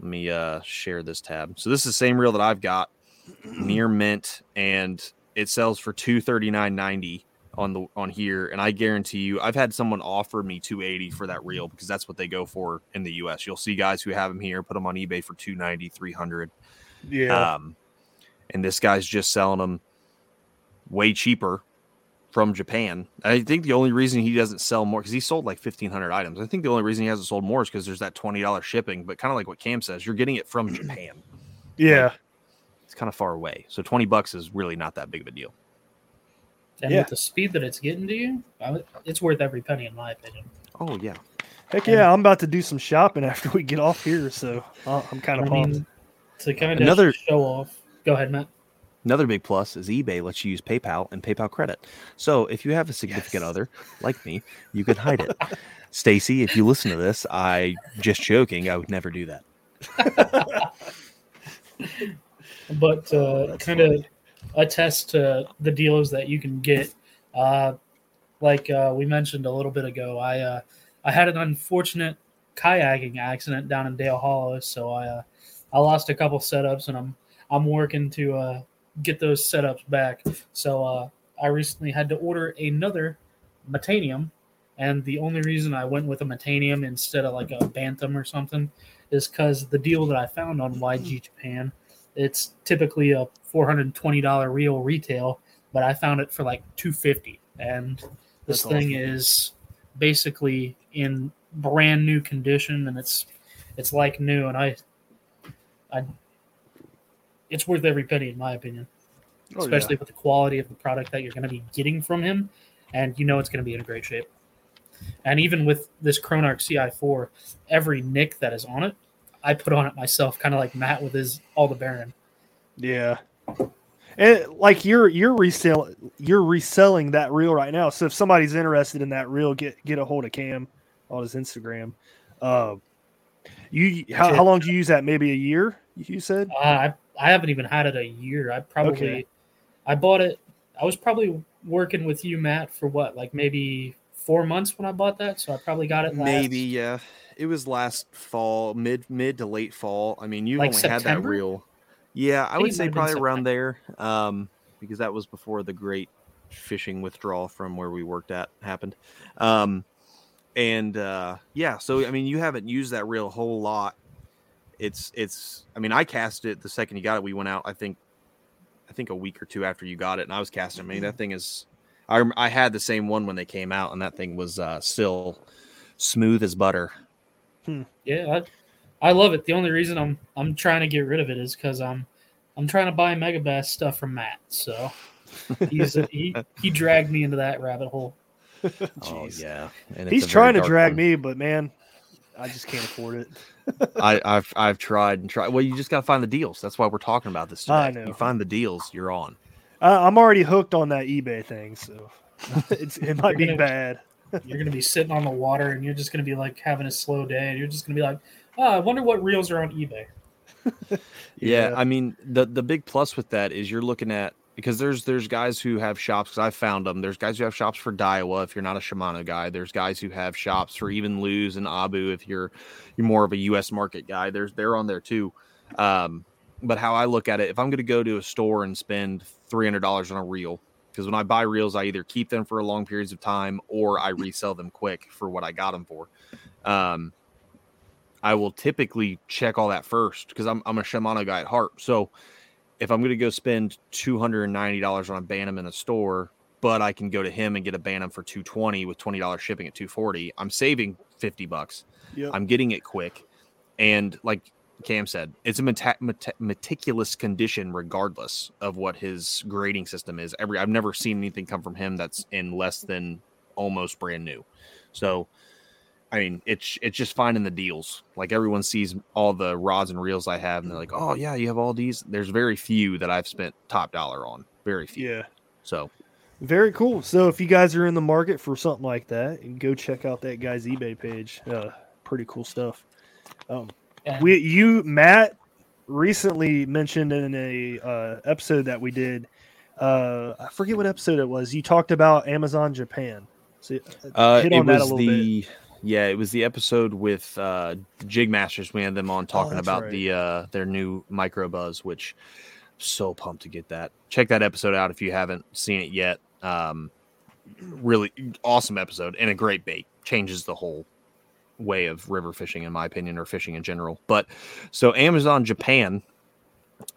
Let me uh share this tab. So this is the same reel that I've got near mint and it sells for 239.90 on the on here and I guarantee you I've had someone offer me 280 for that reel because that's what they go for in the US. You'll see guys who have them here put them on eBay for 290, 300. Yeah, Um, and this guy's just selling them way cheaper from Japan. I think the only reason he doesn't sell more because he sold like 1,500 items. I think the only reason he hasn't sold more is because there's that $20 shipping. But kind of like what Cam says, you're getting it from Japan. yeah, It's kind of far away. So 20 bucks is really not that big of a deal. And Yeah. with the speed that it's getting to you, it's worth every penny in my opinion. Oh, yeah. heck yeah! I'm about to do some shopping after we get off here, so uh, I'm kind of pumped. mean, to kind of Another- show off. Go ahead, Matt. Another big plus is eBay lets you use PayPal and PayPal credit. So if you have a significant Yes. other like me, you can hide it. Stacy, if you listen to this, I just joking. I would never do that. but uh, that's kind of funny. attest to the deals that you can get. Uh, like uh, we mentioned a little bit ago, I uh, I had an unfortunate kayaking accident down in Dale Hollow, so I uh, I lost a couple setups, and I'm I'm working to uh, get those setups back. So uh, I recently had to order another Metanium, and the only reason I went with a Metanium instead of like a Bantam or something is because the deal that I found on YG Japan it's typically a four hundred and twenty dollar reel retail, but I found it for like two fifty, and this That's thing awesome. is basically in brand new condition, and it's it's like new, and I, I, it's worth every penny in my opinion, Oh, yeah. especially with the quality of the product that you're going to be getting from him, and you know it's going to be in a great shape. And even with this Chronarch CI4, every nick that is on it, I put on it myself, kind of like Matt with his Aldebaran. Yeah. And like you're you're resell you're reselling that reel right now. So if somebody's interested in that reel, get get a hold of Cam on his Instagram. Uh, you how, how long do you use that? Maybe a year? You said. Uh, I I haven't even had it a year. I probably Okay. I bought it. I was probably working with you, Matt, for what like maybe four months when I bought that, so I probably got it last, Maybe, yeah. It was last fall, mid mid to late fall. I mean, you Like only had that September? reel. Yeah, I would say might have been probably around there, um, because that was before the great fishing withdrawal from where we worked at happened. Um, and uh, yeah, so I mean, you haven't used that reel a whole lot. It's it's. I mean, I cast it the second you got it. We went out. I think, I think a week or two after you got it, and I was casting. I mean, that thing is. I I had the same one when they came out, and that thing was uh, still smooth as butter. Yeah, I, I love it. The only reason I'm I'm trying to get rid of it is because I'm I'm trying to buy Megabass stuff from Matt. So he's he he dragged me into that rabbit hole. Oh yeah, and He's trying to drag one. me, but man, I just can't afford it. I, I've I've tried and tried. Well, you just got to find the deals. That's why we're talking about this today. I know. You find the deals, you're on. I, I'm already hooked on that eBay thing, so it's it might be gonna- bad. You're gonna be sitting on the water and you're just gonna be like having a slow day and you're just gonna be like, oh, I wonder what reels are on eBay. Yeah, I mean the the big plus with that is you're looking at because there's there's guys who have shops because I've found them. There's guys who have shops for Daiwa if you're not a Shimano guy. There's guys who have shops for even Lew's and Abu if you're you're more of a U.S. market guy. There's they're on there too. Um, but how I look at it, if I'm going to go to a store and spend three hundred dollars on a reel, because when I buy reels, I either keep them for a long periods of time or I resell them quick for what I got them for. Um, I will typically check all that first because I'm I'm a Shimano guy at heart. So if I'm going to go spend two hundred and ninety dollars on a Bantam in a store, but I can go to him and get a Bantam for two twenty with twenty dollars shipping at two forty, I'm saving fifty bucks. Yep. I'm getting it quick, and like Cam said, it's a meta- meti- meticulous condition regardless of what his grading system is. Every I've never seen anything come from him that's in less than almost brand new. So I mean, it's it's just finding the deals. Like everyone sees all the rods and reels I have, and they're like, "Oh yeah, you have all these." There's very few that I've spent top dollar on. Very few. Yeah. So Very cool. So if you guys are in the market for something like that, go check out that guy's eBay page. Uh, pretty cool stuff. Um, we you Matt recently mentioned in a uh, episode that we did. Uh, I forget what episode it was. You talked about Amazon Japan. So uh, hit it on that a was little bit. Yeah, it was the episode with uh, Jig Masters. We had them on talking Oh, about right. the uh, their new micro buzz, which so pumped to get that. Check that episode out if you haven't seen it yet. Um, really awesome episode and a great bait. Changes the whole way of river fishing, in my opinion, or fishing in general. But so Amazon Japan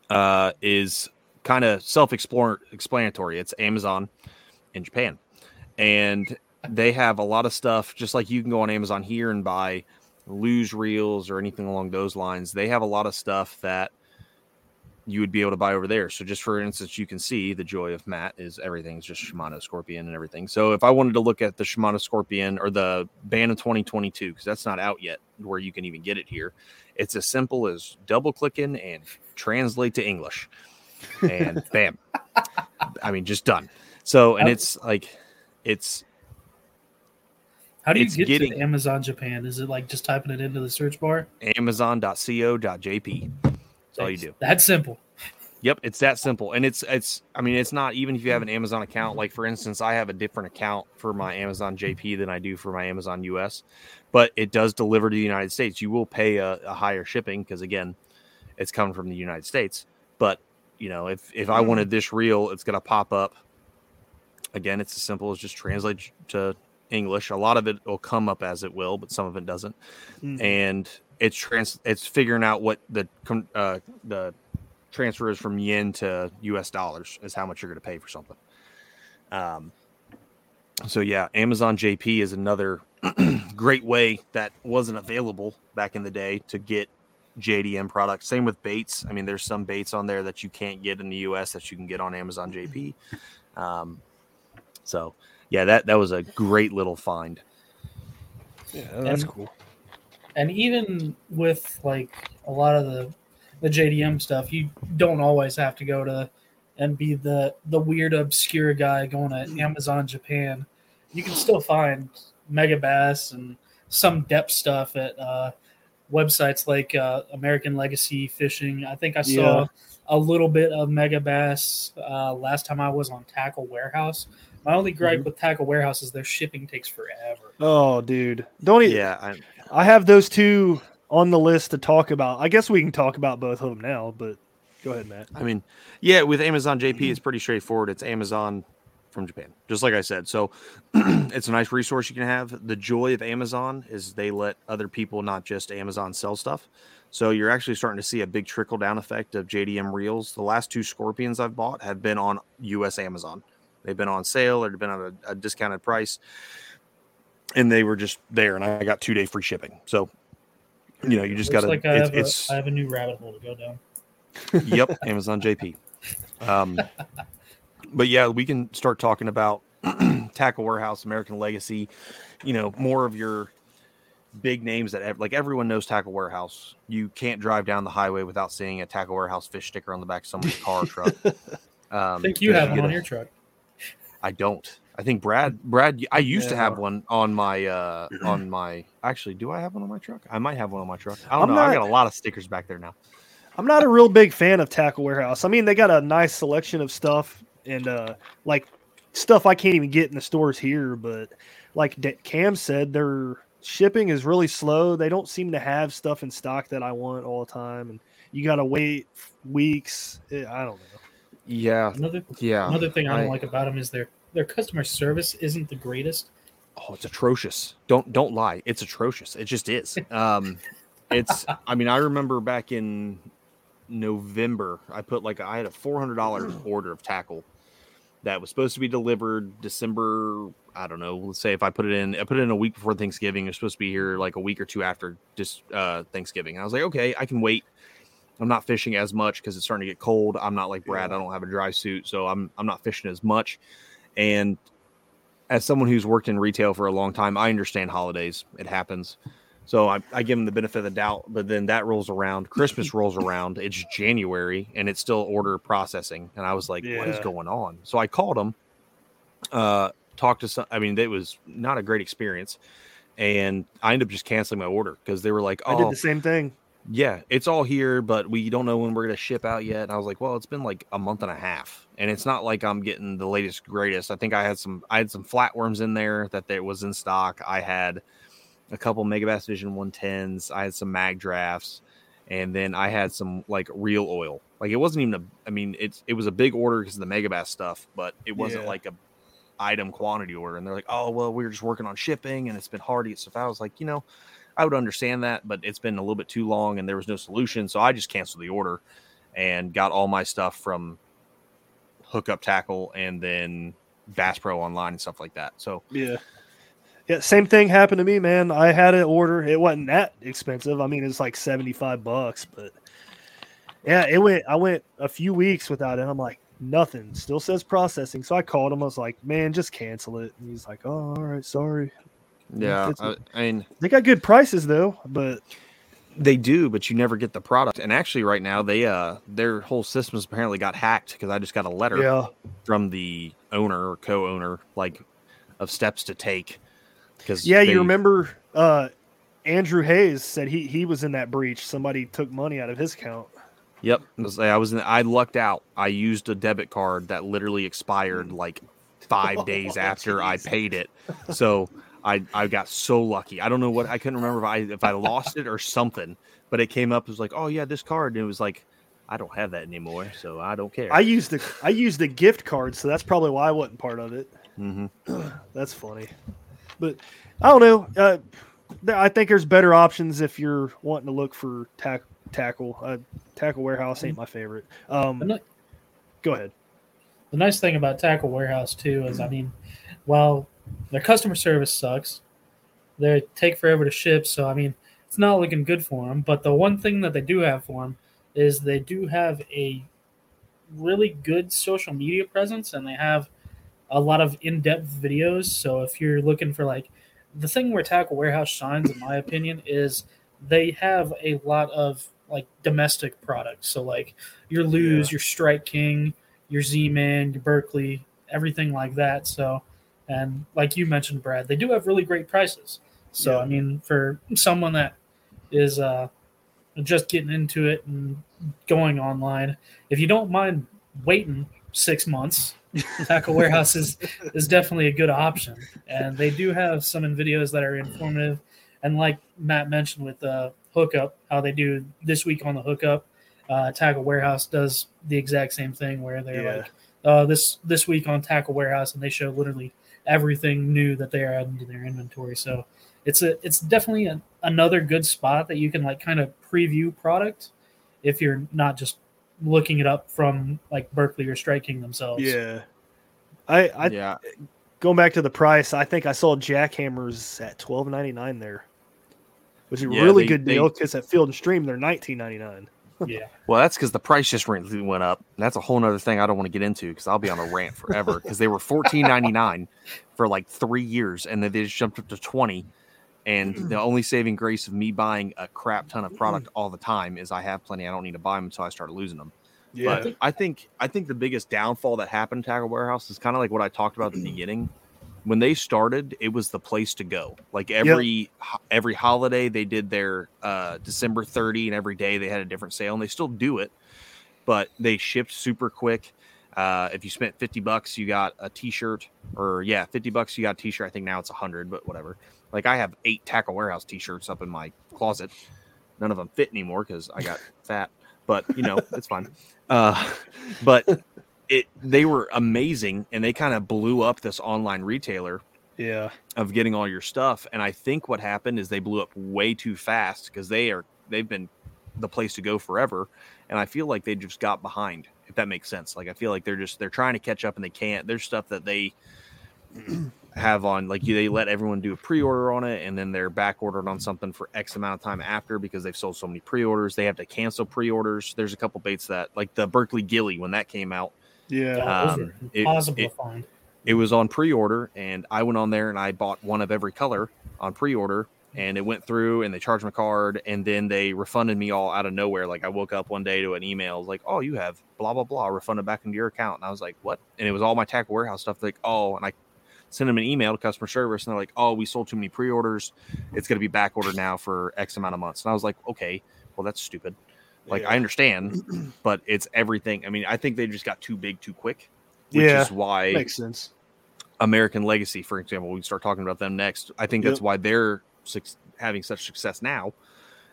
uh, is kind of self-explanatory. It's Amazon in Japan, and they have a lot of stuff. Just like you can go on Amazon here and buy Lew's reels or anything along those lines. They have a lot of stuff that you would be able to buy over there. So just for instance, you can see the joy of Matt is everything's just Shimano Scorpion and everything. So if I wanted to look at the Shimano Scorpion or the Bantam 2022, because that's not out yet where you can even get it here, it's as simple as double clicking and translate to English. And bam. I mean, just done. So, and it's like, it's how do you it's get getting- to Amazon Japan? Is it like just typing it into the search bar? amazon.co.jp. That's all you do. That's simple. Yep, it's that simple. And it's it's I mean, it's not even if you have an Amazon account. Like for instance, I have a different account for my Amazon JP than I do for my Amazon US, but it does deliver to the United States. You will pay a, a higher shipping because again, it's coming from the United States. But you know, if if I wanted this reel, it's gonna pop up. Again, it's as simple as just translate to English. A lot of it will come up as it will, but some of it doesn't Mhm. and it's trans it's figuring out what the uh, the transfer is from yen to U.S. dollars is how much you're going to pay for something. Um, so yeah, Amazon JP is another great way that wasn't available back in the day to get JDM products. Same with baits. I mean, there's some baits on there that you can't get in the U.S. that you can get on Amazon JP. Um, so yeah, that that was a great little find. yeah, that's And- cool. And even with like a lot of the the JDM stuff, you don't always have to go to and be the the weird obscure guy going to Amazon Japan. You can still find Megabass and some Deps stuff at uh, websites like uh, American Legacy Fishing. I think I saw Yeah. a little bit of Megabass uh, last time I was on Tackle Warehouse, My only gripe Mm-hmm. with tackle warehouse is their shipping takes forever. Oh, dude, don't even. Yeah, I, I have those two on the list to talk about. I guess we can talk about both of them now, but go ahead, Matt. I mean, yeah, with Amazon JP, it's pretty straightforward. It's Amazon from Japan, just like I said. So it's a nice resource you can have. The joy of Amazon is they let other people, not just Amazon, sell stuff. So you're actually starting to see a big trickle down effect of JDM reels. The last two Scorpions I've bought have been on US Amazon. They've been on sale or they've been on a, a discounted price, and they were just there, and I got two day free shipping. So you know, you just got to. like I it's, have, it's a, I have a new rabbit hole to go down. yep, Amazon JP. Um, but yeah, we can start talking about Tackle Warehouse, American Legacy. You know, more of your big names that ev- like everyone knows Tackle Warehouse. You can't drive down the highway without seeing a Tackle Warehouse fish sticker on the back of someone's car or truck. Um, I think you have one on your truck. I don't. I think Brad. Brad. I used to have one on my. uh On my. Actually, do I have one on my truck? I might have one on my truck. I don't I'm know. I got a lot of stickers back there now. I'm not a real big fan of Tackle Warehouse. I mean, they got a nice selection of stuff and uh like stuff I can't even get in the stores here, but like Cam said, their shipping is really slow. They don't seem to have stuff in stock that I want all the time and you got to wait weeks. Eh, I don't know. Yeah. Another Yeah. another thing I don't I- like about them is their their customer service isn't the greatest. Oh, it's atrocious. Don't don't lie. It's atrocious. It just is. Um it's I mean, I remember back in November, I put like I had a four hundred dollar order of tackle that was supposed to be delivered December. I don't know. Let's say if I put it in, I put it in a week before Thanksgiving. It's supposed to be here like a week or two after just uh, Thanksgiving. I was like, okay, I can wait. I'm not fishing as much because it's starting to get cold. I'm not like Brad. I don't have a dry suit, so I'm I'm not fishing as much. And as someone who's worked in retail for a long time, I understand holidays. It happens. So I, I give them the benefit of the doubt, but then that rolls around. Christmas rolls around. It's January and it's still order processing. And I was like, what is going on? So I called them, uh, talked to some, I mean, it was not a great experience. And I ended up just canceling my order because they were like, oh, I did oh, the same thing. Yeah, it's all here, but we don't know when we're going to ship out yet. And I was like, well, it's been like a month and a half, and it's not like I'm getting the latest greatest. I think I had some, I had some flatworms in there that there was in stock. I had a couple Megabass Vision 110s. I had some mag drafts, and then I had some like real oil. Like it wasn't even a, I mean, it's it was a big order because of the Megabass stuff, but it wasn't Yeah. like a item quantity order. And they're like, oh well, we were just working on shipping, and it's been hard to get stuff out. I was like, you know. I would understand that, but it's been a little bit too long and there was no solution. So I just canceled the order and got all my stuff from Hookup Tackle and then Bass Pro online and stuff like that. So Yeah. Yeah, same thing happened to me, man. I had an order. It wasn't that expensive. I mean, it's like 75 bucks, but yeah, it went I went a few weeks without it. I'm like, nothing. Still says processing. So I called him. I was like, man, just cancel it. And he's like, oh, all right, sorry. Yeah, I, I mean They got good prices though, but they do, but you never get the product. And actually, right now they uh their whole systems apparently got hacked because I just got a letter yeah, from the owner or co-owner like of steps to take. Because yeah, you remember uh Andrew Hayes said he he was in that breach. Somebody took money out of his account. Yep, I was, in, I lucked out. I used a debit card that literally expired like five days Oh, after I paid it. So I I got so lucky. I don't know what I couldn't remember if I if I lost it or something, but it came up It was like, oh yeah, this card, and it was like, I don't have that anymore, so I don't care. I used the I used the gift card, so that's probably why I wasn't part of it. hmm That's funny, but I don't know. Uh, I think there's better options if you're wanting to look for tack, tackle. Uh, tackle warehouse ain't my favorite. Um, The, ni- go ahead. the nice thing about Tackle Warehouse too is, I mean, while their customer service sucks, they take forever to ship. So I mean, it's not looking good for them. But the one thing that they do have for them is they do have a really good social media presence, and they have a lot of in-depth videos. So if you're looking for like the thing where Tackle Warehouse shines, in my opinion, is they have a lot of like domestic products. So like your Lew's, your Strike King, your Z Man, your Berkley, everything like that. So, and like you mentioned, Brad, they do have really great prices. So Yeah. I mean, for someone that is uh, just getting into it and going online, if you don't mind waiting six months Tackle Warehouse is is definitely a good option, and they do have some in videos that are informative. And like Matt mentioned with the hookup, how they do this week on the hookup, uh, Tackle Warehouse does the exact same thing where they're Yeah. like uh, this this week on Tackle Warehouse, and they show literally everything new that they are adding to their inventory. So it's a it's definitely a, another good spot that you can like kind of preview product if you're not just looking it up from like Berkley or Strike King themselves. Yeah. I, I yeah, going back to the price, I think I saw jackhammers at twelve ninety nine there, which is a Yeah, really they- good deal because at Field and Stream they're nineteen ninety nine. Yeah. Well, that's because the price just went went up. And that's a whole nother thing I don't want to get into because I'll be on a rant forever. Because they were fourteen ninety nine for like three years, and then they just jumped up to twenty. And hmm. the only saving grace of me buying a crap ton of hmm. product all the time is I have plenty. I don't need to buy them until I start losing them. But I think I think the biggest downfall that happened to Tackle Warehouse is kind of like what I talked about at the hmm. beginning. When they started, it was the place to go. Like every ho- every holiday, they did their uh, December thirty, and every day they had a different sale, and they still do it. But they shipped super quick. Uh, if you spent fifty bucks, you got a T-shirt, or yeah, fifty bucks, you got a T-shirt. I think now it's a hundred, but whatever. Like I have eight Tackle Warehouse T-shirts up in my closet. None of them fit anymore because I got fat. But you know, it's fine. Uh, but it they were amazing, and they kind of blew up this online retailer yeah, of getting all your stuff. And I think what happened is they blew up way too fast because they are they've been the place to go forever. And I feel like they just got behind, if that makes sense. Like I feel like they're just they're trying to catch up and they can't. There's stuff that they have on like they let everyone do a pre-order on it and then they're back ordered on something for X amount of time after because they've sold so many pre-orders. They have to cancel pre-orders. There's a couple baits that like the Berkley Gilly when that came out yeah, Um, it- impossible it- to find. it was on pre-order and i went on there and i bought one of every color on pre-order and it went through and they charged my card and then they refunded me all out of nowhere. Like i woke up one day to an email like oh you have blah blah blah refunded back into your account. And i was like what? And it was all my tackle warehouse stuff like oh and i sent them an email to customer service and they're like oh we sold too many pre-orders. It's going to be back ordered now for x amount of months. And i was like okay well that's stupid like i understand but it's everything i mean i think they just got too big too quick which Yeah, is why makes sense. American Legacy, for example, we start talking about them next. I think that's Yep. why they're suc- having such success now,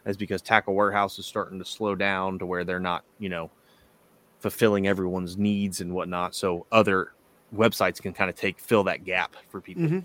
is because Tackle Warehouse is starting to slow down to where they're not, you know, fulfilling everyone's needs and whatnot. So other websites can kind of take fill that gap for people. Mhm.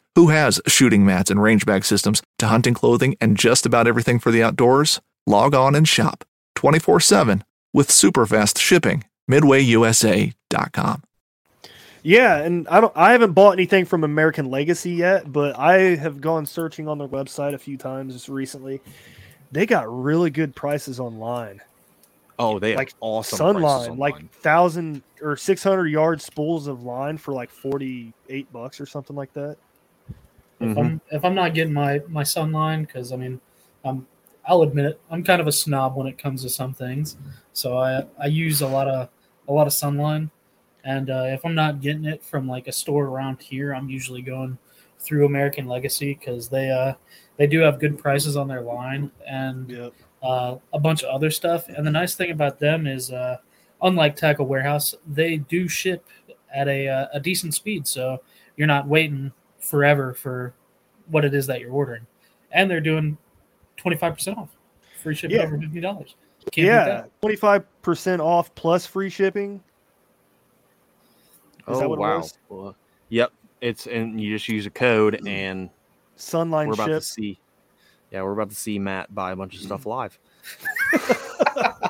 Who has shooting mats and range bag systems to hunting clothing and just about everything for the outdoors? Log on and shop 24 7 with super fast shipping. MidwayUSA.com. Yeah, and I don't I haven't bought anything from American Legacy yet, but I have gone searching on their website a few times just recently. They got really good prices online. Oh, they have Like awesome prices Sunline, like thousand or six hundred yard spools of line for like forty eight bucks or something like that. If Mhm. I'm if I'm not getting my my Sunline, because I mean, I'm I'll admit it, I'm kind of a snob when it comes to some things. So I I use a lot of a lot of Sunline, and uh, if I'm not getting it from like a store around here, I'm usually going through American Legacy because they uh they do have good prices on their line and Yep. uh, a bunch of other stuff. And the nice thing about them is, uh, unlike Tackle Warehouse, they do ship at a uh, a decent speed, so you're not waiting forever for what it is that you're ordering. And they're doing twenty five percent off, free shipping Yeah. over fifty dollars. Can't yeah, that. twenty five percent off plus free shipping. Is that what it was? Well, yep. It's and you just use a code and Sunline we're about to see. Yeah, we're about to see Matt buy a bunch of stuff live.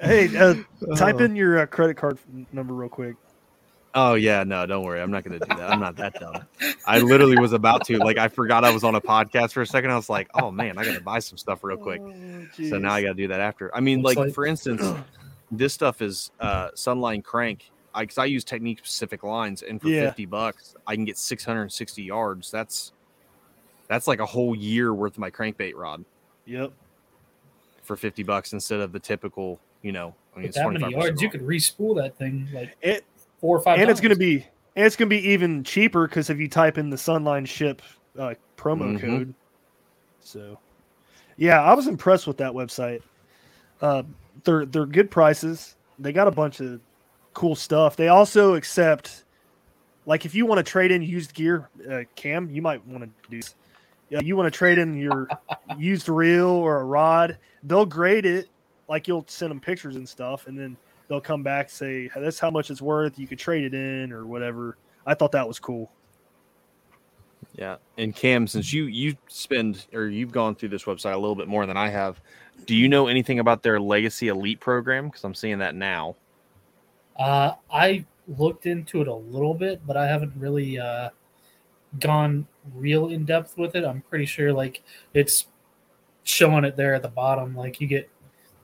Hey, uh, type Oh. in your uh, credit card number real quick. Oh yeah, no, don't worry. I'm not gonna do that. I'm not that dumb. I literally was about to. Like I forgot I was on a podcast for a second. I was like, oh man, I gotta buy some stuff real quick. So now I gotta do that after. I mean, like, like- for instance, this stuff is uh Sunline Crank. I cause I use technique specific lines, and for Yeah. 50 bucks, I can get 660 yards. That's that's like a whole year worth of my crankbait rod Yep. for 50 bucks instead of the typical, you know, I mean, it's that many yards, you could re-spool that thing like It, four or five. and it's going to be and it's going to be even cheaper because if you type in the Sunline ship uh, promo Mhm. code. So, yeah, I was impressed with that website. Uh, they're they're good prices. They got a bunch of cool stuff. They also accept, like, if you want to trade in used gear, uh, Cam, you might want to do. This. Yeah, you want to trade in your used reel or a rod. They'll grade it. Like you'll send them pictures and stuff, and then they'll come back say that's how much it's worth. You could trade it in or whatever. I thought that was cool. Yeah, and Cam, since you you spend or you've gone through this website a little bit more than I have, do you know anything about their Legacy Elite program? Because I'm seeing that now. Uh, I looked into it a little bit, but I haven't really uh, gone real in depth with it. I'm pretty sure like it's showing it there at the bottom. Like you get,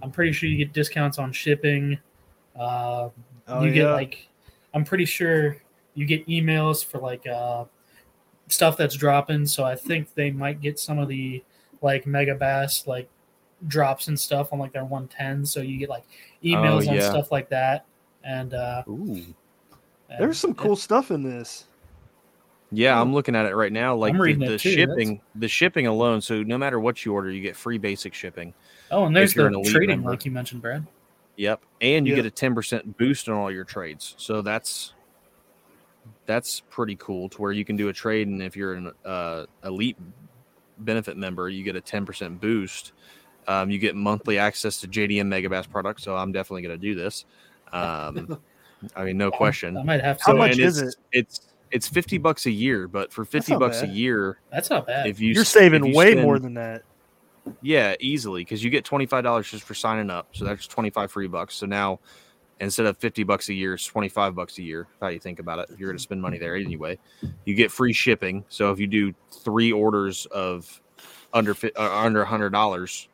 I'm pretty sure you get discounts on shipping. Uh, Oh, you get yeah. like, I'm pretty sure you get emails for like uh, stuff that's dropping. So I think they might get some of the like Megabass like drops and stuff on like their 110. So you get like emails on yeah. stuff like that. And uh, Ooh. and There's some cool stuff in this. Yeah, I'm looking at it right now. Like I'm the, the it too, shipping, the shipping alone. So no matter what you order, you get free basic shipping. Oh, and there's the trading, member. like you mentioned, Brad. Yep, and you Yeah. get a 10% boost on all your trades. So that's that's pretty cool. To where you can do a trade, and if you're an uh, elite benefit member, you get a 10% boost. Um, you get monthly access to JDM Megabass products. So I'm definitely going to do this. Um, I mean, no question. I might have to. How much is it's, It's it's 50 bucks a year, but for 50 not bucks a year, That's not bad. if you You're saving if you way spend- more than that. Yeah, easily because you get twenty five dollars just for signing up. So that's twenty five free bucks. So now instead of fifty bucks a year, it's twenty five bucks a year. How you think about it? If you're going to spend money there anyway, you get free shipping. So if you do three orders of under uh, under hundred dollars,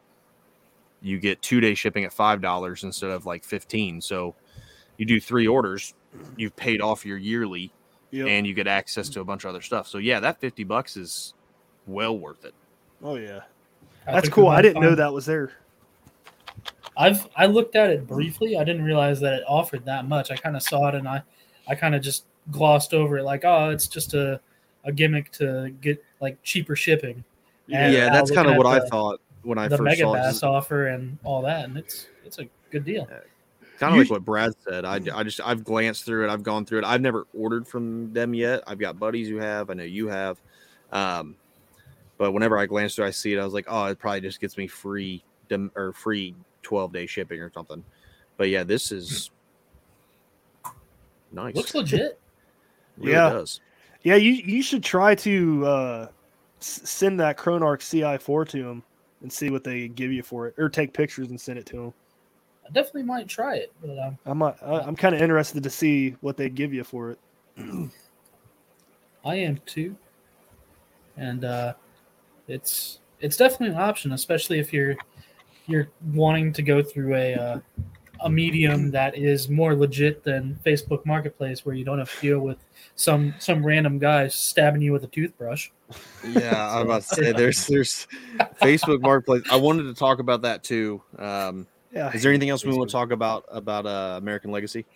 you get two day shipping at five dollars instead of like fifteen. So you do three orders, you've paid off your yearly, Yep. and you get access to a bunch of other stuff. So yeah, that fifty bucks is well worth it. oh yeah, that's think cool. I didn't know that was there. I've I looked at it briefly. I didn't realize that it offered that much. I kind of saw it and I, I kind of just glossed over it, like, oh, it's just a, a gimmick to get like cheaper shipping. And yeah, that's kind of what at I thought when I the first mega saw it. bass offer and all that, and it's it's a good deal. Kind of like what Brad said. I, I just I've glanced through it. I've gone through it. I've never ordered from them yet. I've got buddies who have. I know you have. Um, but whenever I glance through, I see it. I was like, oh, it probably just gets me free dem- or free twelve day shipping or something. But yeah, this is nice. Looks legit. Really Yeah. does. Yeah, you you should try to uh, s- send that Chronarch CI4 to them and see what they give you for it, or take pictures and send it to them. I definitely might try it, but um, I'm uh, I'm kind of interested to see what they give you for it. I am too. And uh, it's it's definitely an option, especially if you're you're wanting to go through a uh, a medium that is more legit than Facebook Marketplace, where you don't have to deal with some some random guy stabbing you with a toothbrush. Yeah, I'm about to say there's there's Facebook Marketplace. I wanted to talk about that too. Um, Yeah. is there anything else we want to talk about about uh, American Legacy?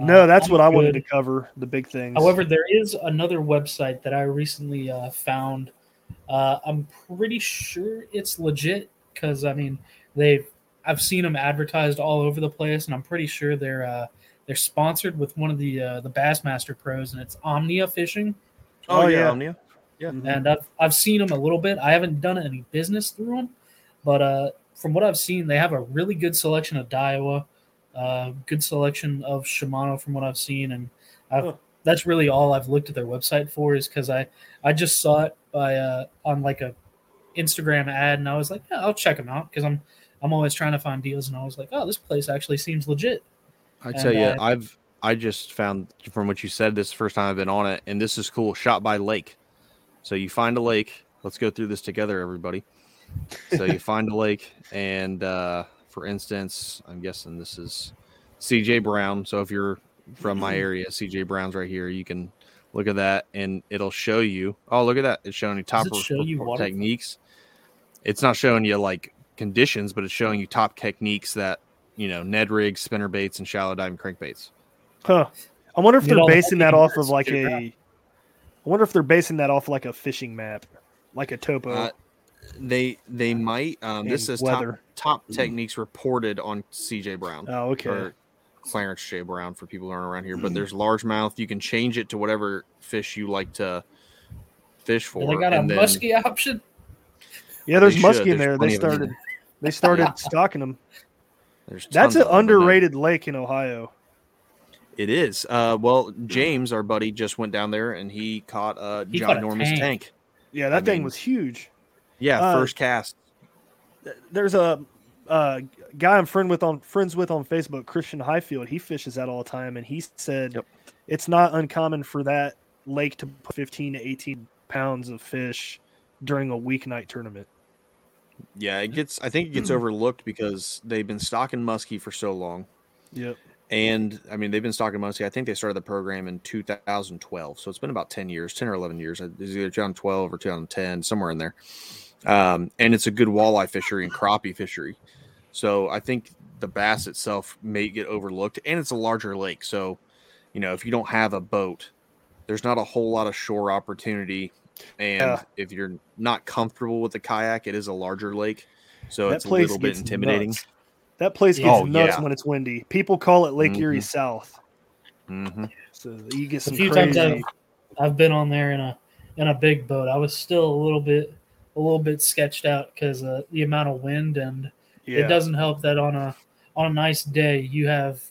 No, that's I'm what I wanted to cover. The big things. However, there is another website that I recently uh, found. Uh, I'm pretty sure it's legit because I mean they've I've seen them advertised all over the place, and I'm pretty sure they're uh, they're sponsored with one of the uh, the Bassmaster pros, and it's Omnia Fishing. Oh, Oh, yeah, yeah. Omnia. Mhm. and I've I've seen them a little bit. I haven't done any business through them, but uh, from what I've seen, they have a really good selection of Daiwa, uh, good selection of Shimano from what I've seen, and I've, Huh. that's really all I've looked at their website for is because I I just saw it by uh, on like a Instagram ad, and I was like, yeah, I'll check them out because I'm I'm always trying to find deals, and I was like, oh, this place actually seems legit. I And, tell you, uh, I've I just found from what you said this first time I've been on it, and this is cool. Shot by lake. So you find a lake. Let's go through this together, everybody. So you find a lake, and uh, for instance, I'm guessing this is CJ Brown. So if you're from my area, CJ Brown's right here. You can look at that, and it'll show you. Oh, look at that! It's showing you top it show you water? techniques. It's not showing you like conditions, but it's showing you top techniques that you know Ned rigs, spinner baits, and shallow diving crankbaits. Huh. I wonder if Get they're all basing that off of like figured a. out. I wonder if they're basing that off like a fishing map, like a topo. Uh, they they might. Um, this is weather. top top techniques reported on CJ Brown oh, okay. Or Clarence J Brown for people who aren't around here. But there's largemouth. You can change it to whatever fish you like to fish for. they got a and then musky option. Yeah, there's they muskie should. in There's there. They plenty of them. started. They started stocking them. There's That's tons an of them, and then- underrated lake in Ohio. It is. Uh, well, James, our buddy, just went down there and he caught a He caught a ginormous tank. tank. Yeah, that I thing mean- was huge. Yeah, Uh, first cast. There's a uh, guy I'm friend with on friends with on Facebook, Christian Highfield. He fishes that all the time, and he said Yep. it's not uncommon for that lake to put 15 to 18 pounds of fish during a weeknight tournament. Yeah, it gets. I think it gets overlooked because they've been stocking muskie for so long. Yep. And I mean, they've been stocking muskie. I think they started the program in 2012, so it's been about 10 years, 10 or 11 years. It's either 2012 or 2010, somewhere in there. Um, and it's a good walleye fishery and crappie fishery. So I think the bass itself may get overlooked, and it's a larger lake. So, you know, if you don't have a boat, there's not a whole lot of shore opportunity. And Yeah. if you're not comfortable with the kayak, it is a larger lake, so that it's a little bit intimidating. nuts. That place gets Oh, nuts yeah. when it's windy. People call it Lake Erie Mhm. South. hmm So you get A some few crazy. times I've, I've been on there in a in a big boat. I was still a little bit a little bit sketched out because uh, the amount of wind and yeah. it doesn't help that on a on a nice day you have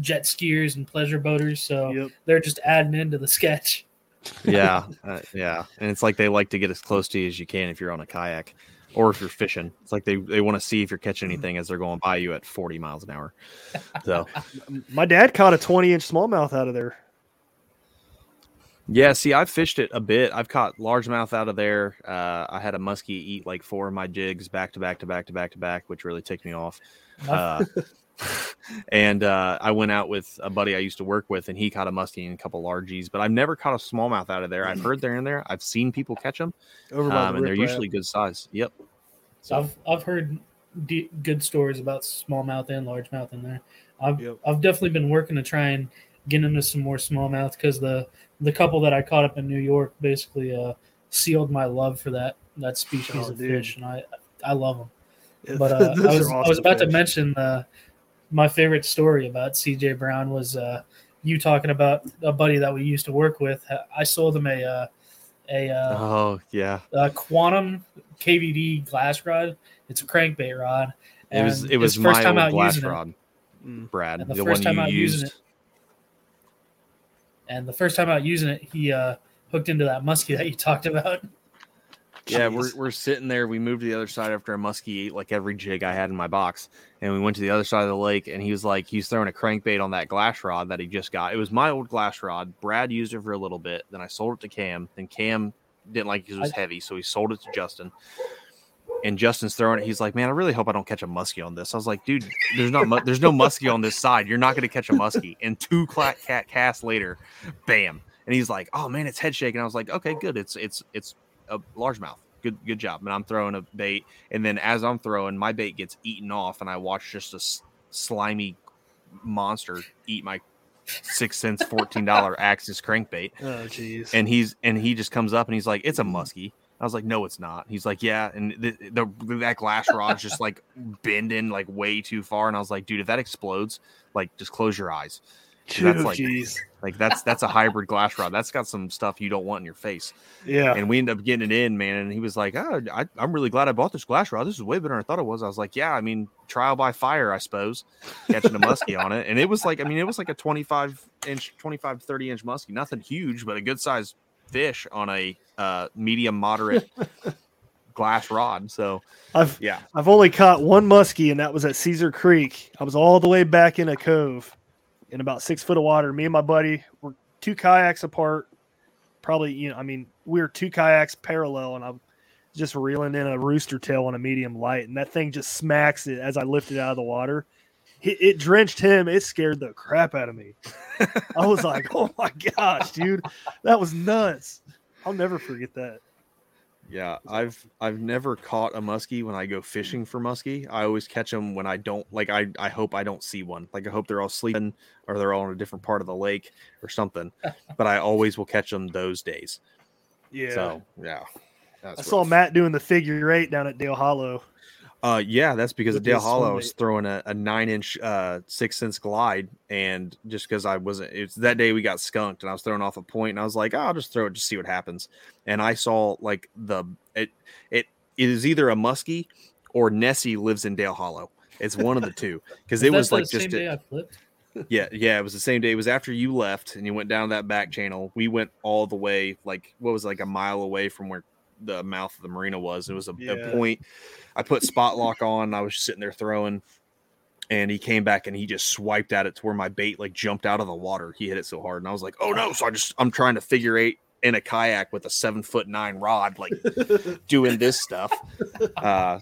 jet skiers and pleasure boaters, so Yep. they're just adding into the sketch. yeah, uh, yeah, and it's like they like to get as close to you as you can if you're on a kayak, or if you're fishing. It's like they they want to see if you're catching anything as they're going by you at 40 miles an hour. So My dad caught a 20 inch smallmouth out of there. Yeah, see, I've fished it a bit. I've caught largemouth out of there. Uh, I had a muskie eat like four of my jigs back to back to back to back to back, which really ticked me off. Uh, and uh, I went out with a buddy I used to work with, and he caught a muskie and a couple largies. But I've never caught a smallmouth out of there. I've heard they're in there. I've seen people catch them, Over by um, the and they're riprap. usually good size. Yep. So I've I've heard de- good stories about smallmouth and largemouth in there. I've Yep. I've definitely been working to try and get into some more smallmouth because the the couple that I caught up in New York basically uh, sealed my love for that that species Oh, of dude. fish, and I I love them. Yeah, But uh, I was I was about to mention uh, my favorite story about CJ Brown was uh, you talking about a buddy that we used to work with. I sold him a uh, a uh, Oh yeah, uh, quantum KVD glass rod. It's a crankbait rod. it was it was his first my time out glass using rod, Mm. Brad. And the The, first one time you out using used. it- And the first time out using it, he uh, hooked into that muskie that you talked about. Yeah, we're, we're sitting there. We moved to the other side after a muskie ate like every jig I had in my box, and we went to the other side of the lake. And he was like, he's throwing a crankbait on that glass rod that he just got. It was my old glass rod. Brad used it for a little bit. Then I sold it to Cam. Then Cam didn't like it because it was I- heavy, so he sold it to Justin. And Justin's throwing it. He's like, "Man, I really hope I don't catch a muskie on this." I was like, "Dude, there's not mu- there's no muskie on this side. You're not going to catch a muskie." And two cla- cat casts later, bam! And he's like, "Oh man, it's head shaking." I was like, "Okay, good. It's it's it's a largemouth. Good good job." And I'm throwing a bait, and then as I'm throwing, my bait gets eaten off, and I watch just a s- slimy monster eat my 6th Sense, fourteen dollar Axis crankbait, Oh, jeez. and he's and he just comes up and he's like, "It's a muskie." I was like, "No, it's not." He's like, "Yeah," and the, the that glass rod's just like bending like way too far, and I was like, "Dude, if that explodes, like just close your eyes." that's like like that's that's a hybrid glass rod. That's got some stuff you don't want in your face. Yeah. And we ended up getting it in, man. And he was like, "Oh, I, I'm really glad I bought this glass rod. This is way better than I thought it was." I was like, "Yeah, I mean, trial by fire, I suppose." Catching a muskie on it, and it was like, I mean, it was like a 25 inch, 25 30 inch muskie, nothing huge, but a good sized fish on a uh, medium moderate glass rod. So I've yeah, I've only caught one muskie, and that was at Caesar Creek. I was all the way back in a cove in about six foot of water. Me and my buddy were two kayaks apart. Probably, you know, I mean, we were two kayaks parallel, and I'm just reeling in a rooster tail on a medium light, and that thing just smacks it as I lift it out of the water. It, it drenched him. It scared the crap out of me. I was like, "Oh my gosh, dude, that was nuts!" I'll never forget that. Yeah, I've I've never caught a muskie when I go fishing for muskie. I always catch them when I don't like. I I hope I don't see one. Like I hope they're all sleeping or they're all in a different part of the lake or something. but I always will catch them those days. Yeah, So yeah, I saw. Matt doing the figure eight down at Dale Hollow. Uh, yeah, that's because with Dale Hollow was throwing a, a nine inch, uh, 6th Sense glide, and just because I wasn't, it's that day we got skunked, and I was throwing off a point, and I was like, oh, I'll just throw it, just see what happens. And I saw like the it it, it is either a muskie or Nessie lives in Dale Hollow. It's one of the two because it was the like same just day a- I flipped. yeah yeah it was the same day. It was after you left and you went down that back channel. We went all the way like what was it, like a mile away from where the mouth of the marina was. It was a, Yeah. a point. I put spot lock on. I was just sitting there throwing, and he came back and he just swiped at it to where my bait like jumped out of the water. He hit it so hard, and I was like, "Oh no!" So I just I'm trying to figure eight in a kayak with a seven foot nine rod, like doing this stuff. Uh,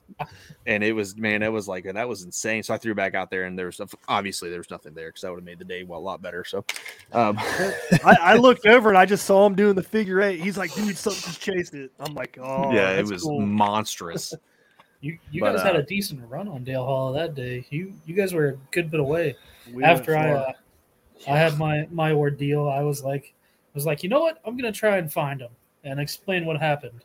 and it was man, it was like that was insane. So I threw back out there, and there was obviously there was nothing there because that would have made the day well a lot better. So, um, I, I looked over and I just saw him doing the figure eight. He's like, dude, something just chased it. I'm like, oh, yeah, it was cool. monstrous. You you But, guys had uh, a decent run on Dale Hollow that day. You you guys were a good bit away. We After I uh, I had my my ordeal, I was like I was like, you know what? I'm gonna try and find him and explain what happened.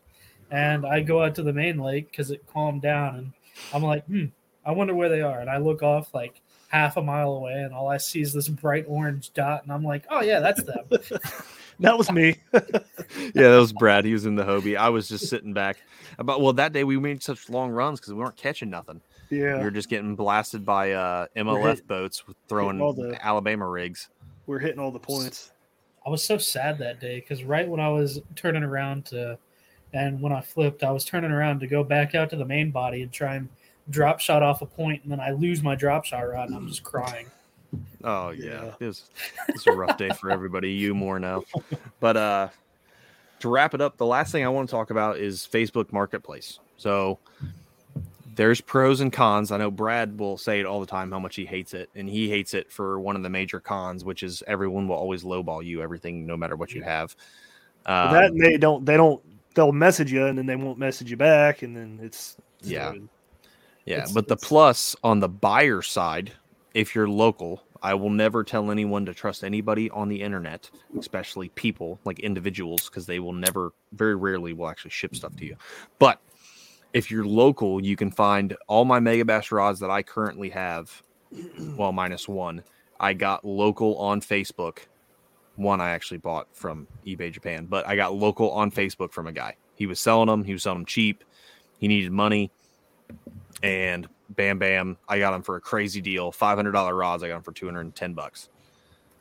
And I go out to the main lake because it calmed down, and I'm like, hmm, I wonder where they are. And I look off like half a mile away, and all I see is this bright orange dot, and I'm like, oh yeah, that's them. that was me. yeah, that was Brad. He was in the Hobie. I was just sitting back. About well, that day we made such long runs because we weren't catching nothing. Yeah, we yeah, were just getting blasted by uh, MLF hit- boats throwing all the- Alabama rigs. we're hitting all the points. I was so sad that day because right when I was turning around to, and when I flipped, I was turning around to go back out to the main body and try and drop shot off a point, and then I lose my drop shot rod, and I'm just crying. Oh yeah, Yeah. it was it was a rough day for everybody. You more now, but uh, to wrap it up, the last thing I want to talk about is Facebook Marketplace. So there's pros and cons. I know Brad will say it all the time how much he hates it, and he hates it for one of the major cons, which is everyone will always lowball you everything, no matter what you have. Um, that they don't. They don't. They'll message you and then they won't message you back, and then it's Yeah. Yeah, It's- but the plus on the buyer side, if you're local, I will never tell anyone to trust anybody on the internet, especially people like individuals, because they will never, very rarely, will actually ship stuff to you. But if you're local, you can find all my Megabass rods that I currently have, well, minus one. I got local on Facebook. One I actually bought from eBay Japan, but I got local on Facebook from a guy. He was selling them. He was selling them cheap. He needed money and bam bam i got them for a crazy deal $500 rods i got them for 210 bucks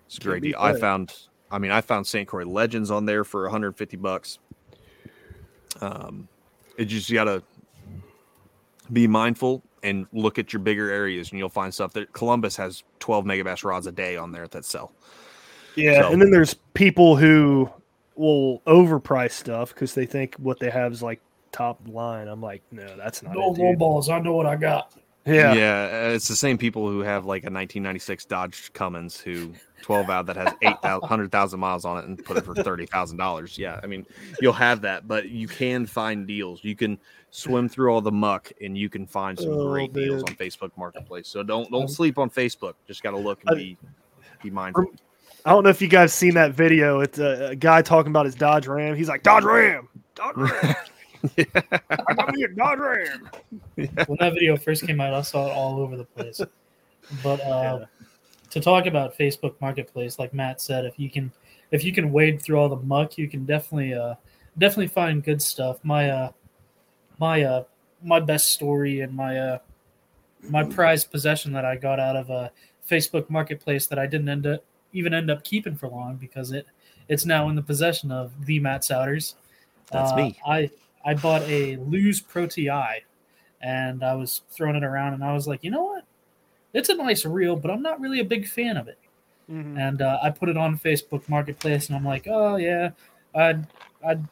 it's a great deal i found i mean i found st croix legends on there for 150 bucks um it just you gotta be mindful and look at your bigger areas and you'll find stuff that columbus has 12 megabass rods a day on there that sell Yeah, So- and then there's people who will overprice stuff because they think what they have is like top line. I'm like, no, that's not No it, low dude. balls. I know what I got. Yeah, yeah uh, it's the same people who have like a 1996 dodge cummins who 12 out that has 800,000 miles on it and put it for $30,000 yeah i mean you'll have that but you can find deals you can swim through all the muck and you can find some Oh, great deals on facebook marketplace so don't don't sleep on facebook just got to look and be be mindful I don't know if you guys seen that video. It's a, a guy talking about his Dodge Ram. He's like Dodge Ram, Dodge Ram. I got me a Dodge Ram. when that video first came out, I saw it all over the place. But uh, to talk about Facebook Marketplace, like Matt said, if you can if you can wade through all the muck, you can definitely uh, definitely find good stuff. My uh, my uh, my best story and my uh, my prized possession that I got out of a Facebook Marketplace that I didn't end up even end up keeping for long because it it's now in the possession of the Matt Souders. That's Uh, me. I I bought a Lew's Pro Ti, and I was throwing it around, and I was like, you know what? It's a nice reel, but I'm not really a big fan of it. Mhm. And uh, I put it on Facebook Marketplace, and I'm like, oh yeah, I'd I'd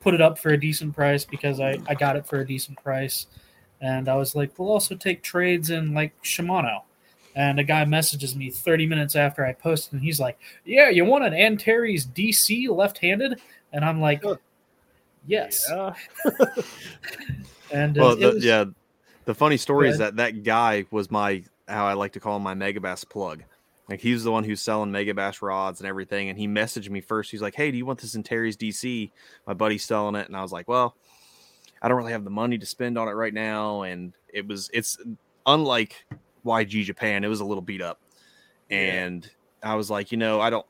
put it up for a decent price because I I got it for a decent price, and I was like, we'll also take trades in like Shimano. And a guy messages me 30 minutes after I posted, and he's like, "Yeah, you want an Antares DC left-handed?" And I'm like, "Yes." Yeah. And uh, Well, the, was- yeah, the funny story is that that guy was my how I like to call him my Megabass plug. Like he's the one who's selling Megabass rods and everything, and he messaged me first. He's like, "Hey, do you want this Antares DC? My buddy's selling it," and I was like, "Well, I don't really have the money to spend on it right now." And it was it's unlike YG Japan. It was a little beat up, and I was like, you know, I don't.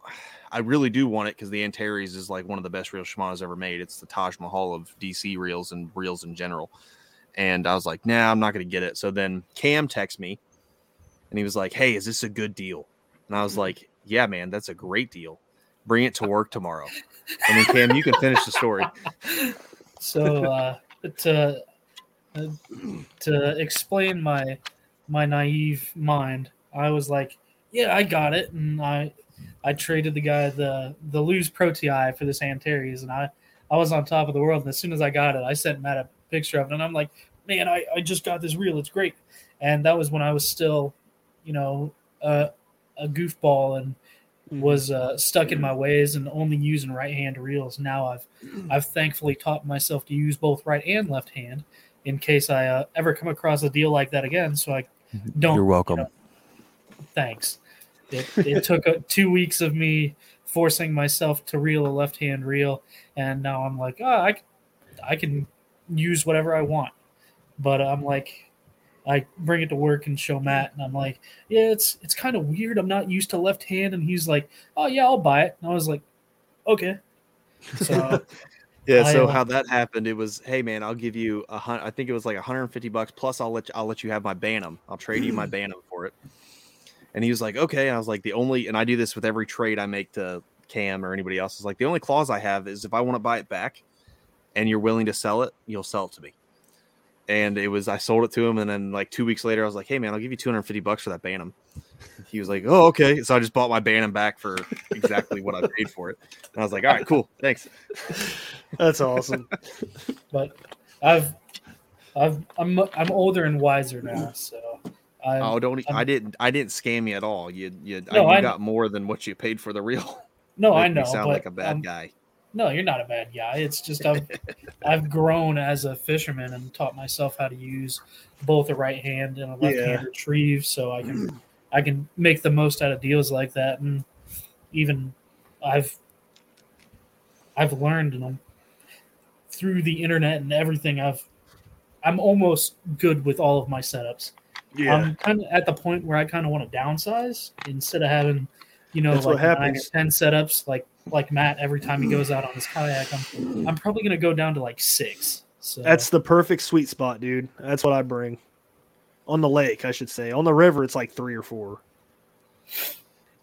I really do want it because the Antares is like one of the best reels Shimano's ever made. It's the Taj Mahal of DC reels and reels in general. And I was like, nah, I'm not going to get it. So then Cam texted me and he was like, hey, is this a good deal? And I was like, yeah, man, that's a great deal. Bring it to work tomorrow. And then Cam, you can finish the story. so uh, to uh, to explain my my naive mind, I was like, "Yeah, I got it," and I I traded the guy the the Lew's Pro Ti for this Antares, and I I was on top of the world. And as soon as I got it, I sent Matt a picture of it, and I'm like, "Man, I I just got this reel. It's great." And that was when I was still, you know, uh, a goofball and was uh, stuck in my ways and only using right hand reels. Now I've I've thankfully taught myself to use both right and left hand in case I uh, ever come across a deal like that again. So I don't. You're welcome. you know, thanks. It, it took uh, two weeks of me forcing myself to reel a left hand reel, and now I'm like, oh, I, c- I can use whatever I want. But I'm like, I bring it to work and show Matt, and I'm like, yeah, it's it's kind of weird. I'm not used to left hand, and he's like, oh yeah, I'll buy it. And I was like, okay. So Yeah, I, so uh, how that happened, it was, hey man, I'll give you a hundred. I think it was like 150 bucks plus. I'll let you, I'll let you have my Bantam. I'll trade you my Bantam for it. And he was like, okay. And I was like, the only, and I do this with every trade I make to Cam or anybody else. Is like the only clause I have is if I want to buy it back, and you're willing to sell it, you'll sell it to me. And it was, I sold it to him, and then like two weeks later, I was like, hey man, I'll give you 250 bucks for that Bantam. He was like, oh okay. So I just bought my Bantam back for exactly what I paid for it. And I was like, all right, cool, thanks. That's awesome. but I've I've I'm I'm older and wiser now, so I Oh, don't! I'm, didn't. I didn't scam you at all. You, you, No, you I- got more than what you paid for the real. no I know, sound like a bad um, guy. No, you're not a bad guy. It's just I've I've grown as a fisherman and taught myself how to use both a right hand and a left hand retrieve, so I can I can make the most out of deals like that, and even I've I've learned and I'm through the internet and everything. I've I'm almost good with all of my setups. Yeah. I'm kind of at the point where I kind of want to downsize instead of having, you know, That's like nine or ten setups like like Matt every time he goes out on his kayak. I'm I'm probably gonna go down to like six. So That's the perfect sweet spot, dude. That's what I bring. On the lake, I should say. On the river, it's like three or four.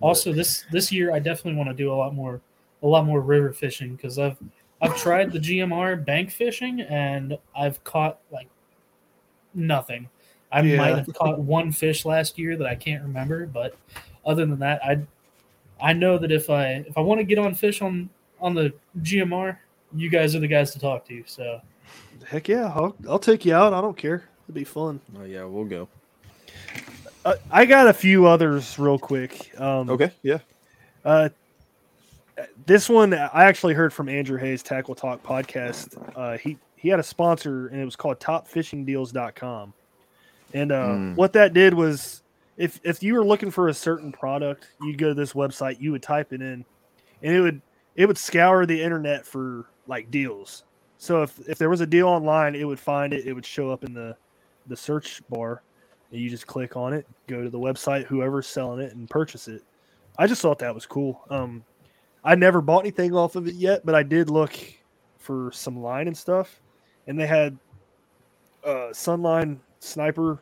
also this this year I definitely want to do a lot more a lot more river fishing because I've I've tried the GMR bank fishing and I've caught like nothing. I Yeah. might have caught one fish last year that I can't remember, but other than that, I I know that if I if I want to get on fish on on the GMR, you guys are the guys to talk to. So Heck yeah, I'll, I'll take you out. I don't care. It'd be fun. Oh yeah, we'll go. Uh, I got a few others real quick. Um, Okay, yeah. Uh, this one I actually heard from Andrew Hayes Tackle Talk podcast. Uh, he he had a sponsor and it was called TopFishingDeals.com. And uh, Mm. what that did was if if you were looking for a certain product, you'd go to this website, you would type it in, and it would it would scour the internet for like deals. So if if there was a deal online, it would find it. It would show up in the the search bar, and you just click on it, go to the website, whoever's selling it, and purchase it. I just thought that was cool. Um, I never bought anything off of it yet, but I did look for some line and stuff, and they had uh, Sunline Sniper.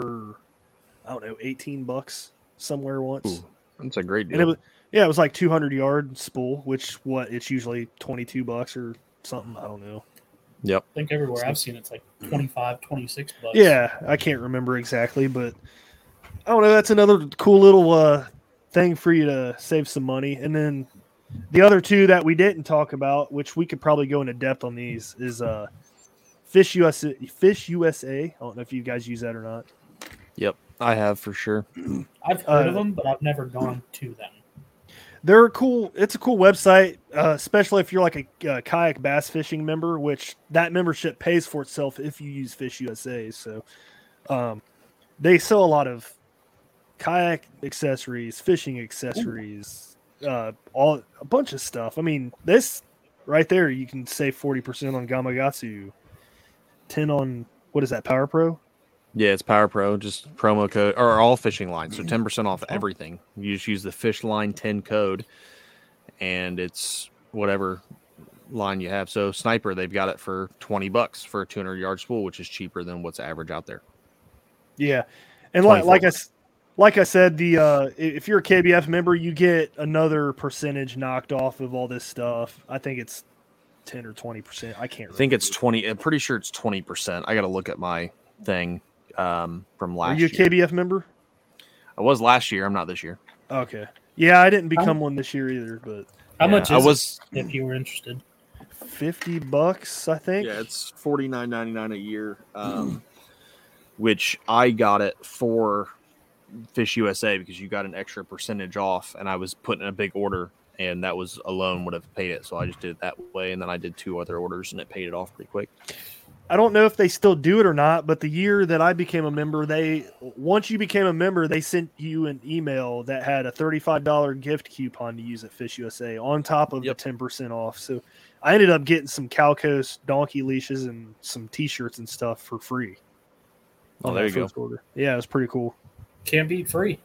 For I don't know, eighteen bucks somewhere once. Ooh, That's a great and it deal. was yeah, it was like two hundred yard spool, which what it's usually twenty two bucks or something. I don't know. Yep. I think everywhere I've seen it's like 25, 26 bucks. Yeah, I can't remember exactly, but I don't know. That's another cool little uh, thing for you to save some money. And then the other two that we didn't talk about, which we could probably go into depth on these, is uh, Fish USA. Fish USA. I don't know if you guys use that or not. Yep. I have for sure. I've heard Uh, of them, but I've never gone to them. They're a cool. It's a cool website, uh, especially if you're like a, uh kayak bass fishing member, which that membership pays for itself if you use Fish USA. So, um, they sell a lot of kayak accessories, fishing accessories, uh, all a bunch of stuff. I mean, this right there, you can save forty percent on Gamakatsu, ten on what is that Power Pro? Yeah, it's Power Pro, just promo code or all fishing lines. So 10% off everything. You just use the fish line 10 code and it's whatever line you have. So Sniper, they've got it for 20 bucks for a 200 yard spool, which is cheaper than what's average out there. Yeah, and like like I like I said, the uh, if you're a KBF member, you get another percentage knocked off of all this stuff. I think it's ten or twenty percent. I can't. I think it's 20. I'm pretty sure it's 20%. I got to look at my thing um, from last. Are you a year. KBF member? I was last year. I'm not this year. Okay. Yeah, I didn't become one this year either, but How Yeah, much I was. it if you were interested? fifty bucks, I think. Yeah, it's forty nine ninety nine a year, um, which I got it for Fish USA because you got an extra percentage off, and I was putting a big order, and that was alone would have paid it. So I just did it that way, and then I did two other orders, and it paid it off pretty quick. I don't know if they still do it or not, but the year that I became a member, they once you became a member, they sent you an email that had a thirty-five dollar gift coupon to use at Fish USA on top of Yep. the ten percent off. So I ended up getting some Calcos donkey leashes and some T-shirts and stuff for free. Oh, there you go. Order. Yeah, it was pretty cool. Can't beat free.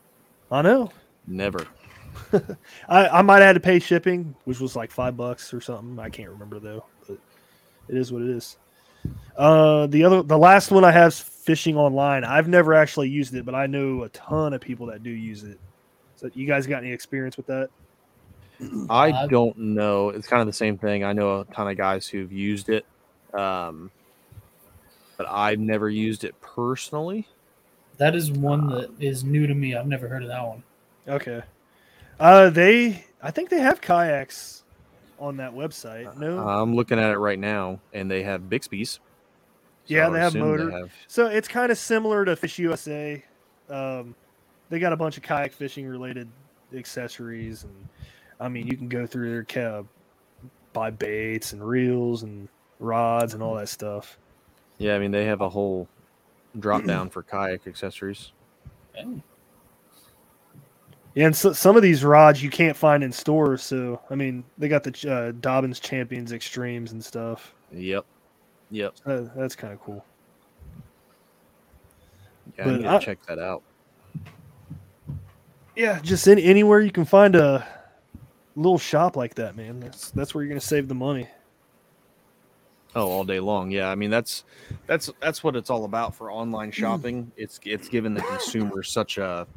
I know. Never. I, I might have had to pay shipping, which was like five bucks or something. I can't remember though, but it is what it is. Uh, the other, the last one I have is fishing online. I've never actually used it, but I know a ton of people that do use it. So, you guys got any experience with that? I Uh, don't know. It's kind of the same thing. I know a ton of guys who've used it, um, but I've never used it personally. That is one that is new to me. I've never heard of that one. Okay. Uh, they, I think they have kayaks on that website. No, I'm looking at it right now, and they have Bixpy's. Yeah, they have assume motor. have- So it's kind of similar to Fish USA. Um, they got a bunch of kayak fishing related accessories, and I mean, you can go through their cab, buy baits and reels and rods and all that stuff. Yeah, I mean they have a whole drop down for kayak accessories. Oh, Yeah, and so, some of these rods you can't find in stores. So I mean, they got the uh, Dobyns Champions Extremes and stuff. Yep. Yep. Uh, that's kind of cool. Yeah, But I need to I- check that out. Yeah, just any, anywhere you can find a little shop like that, man. That's that's where you're gonna save the money. Oh, all day long. Yeah, I mean that's that's that's what it's all about for online shopping. It's it's given the consumer such a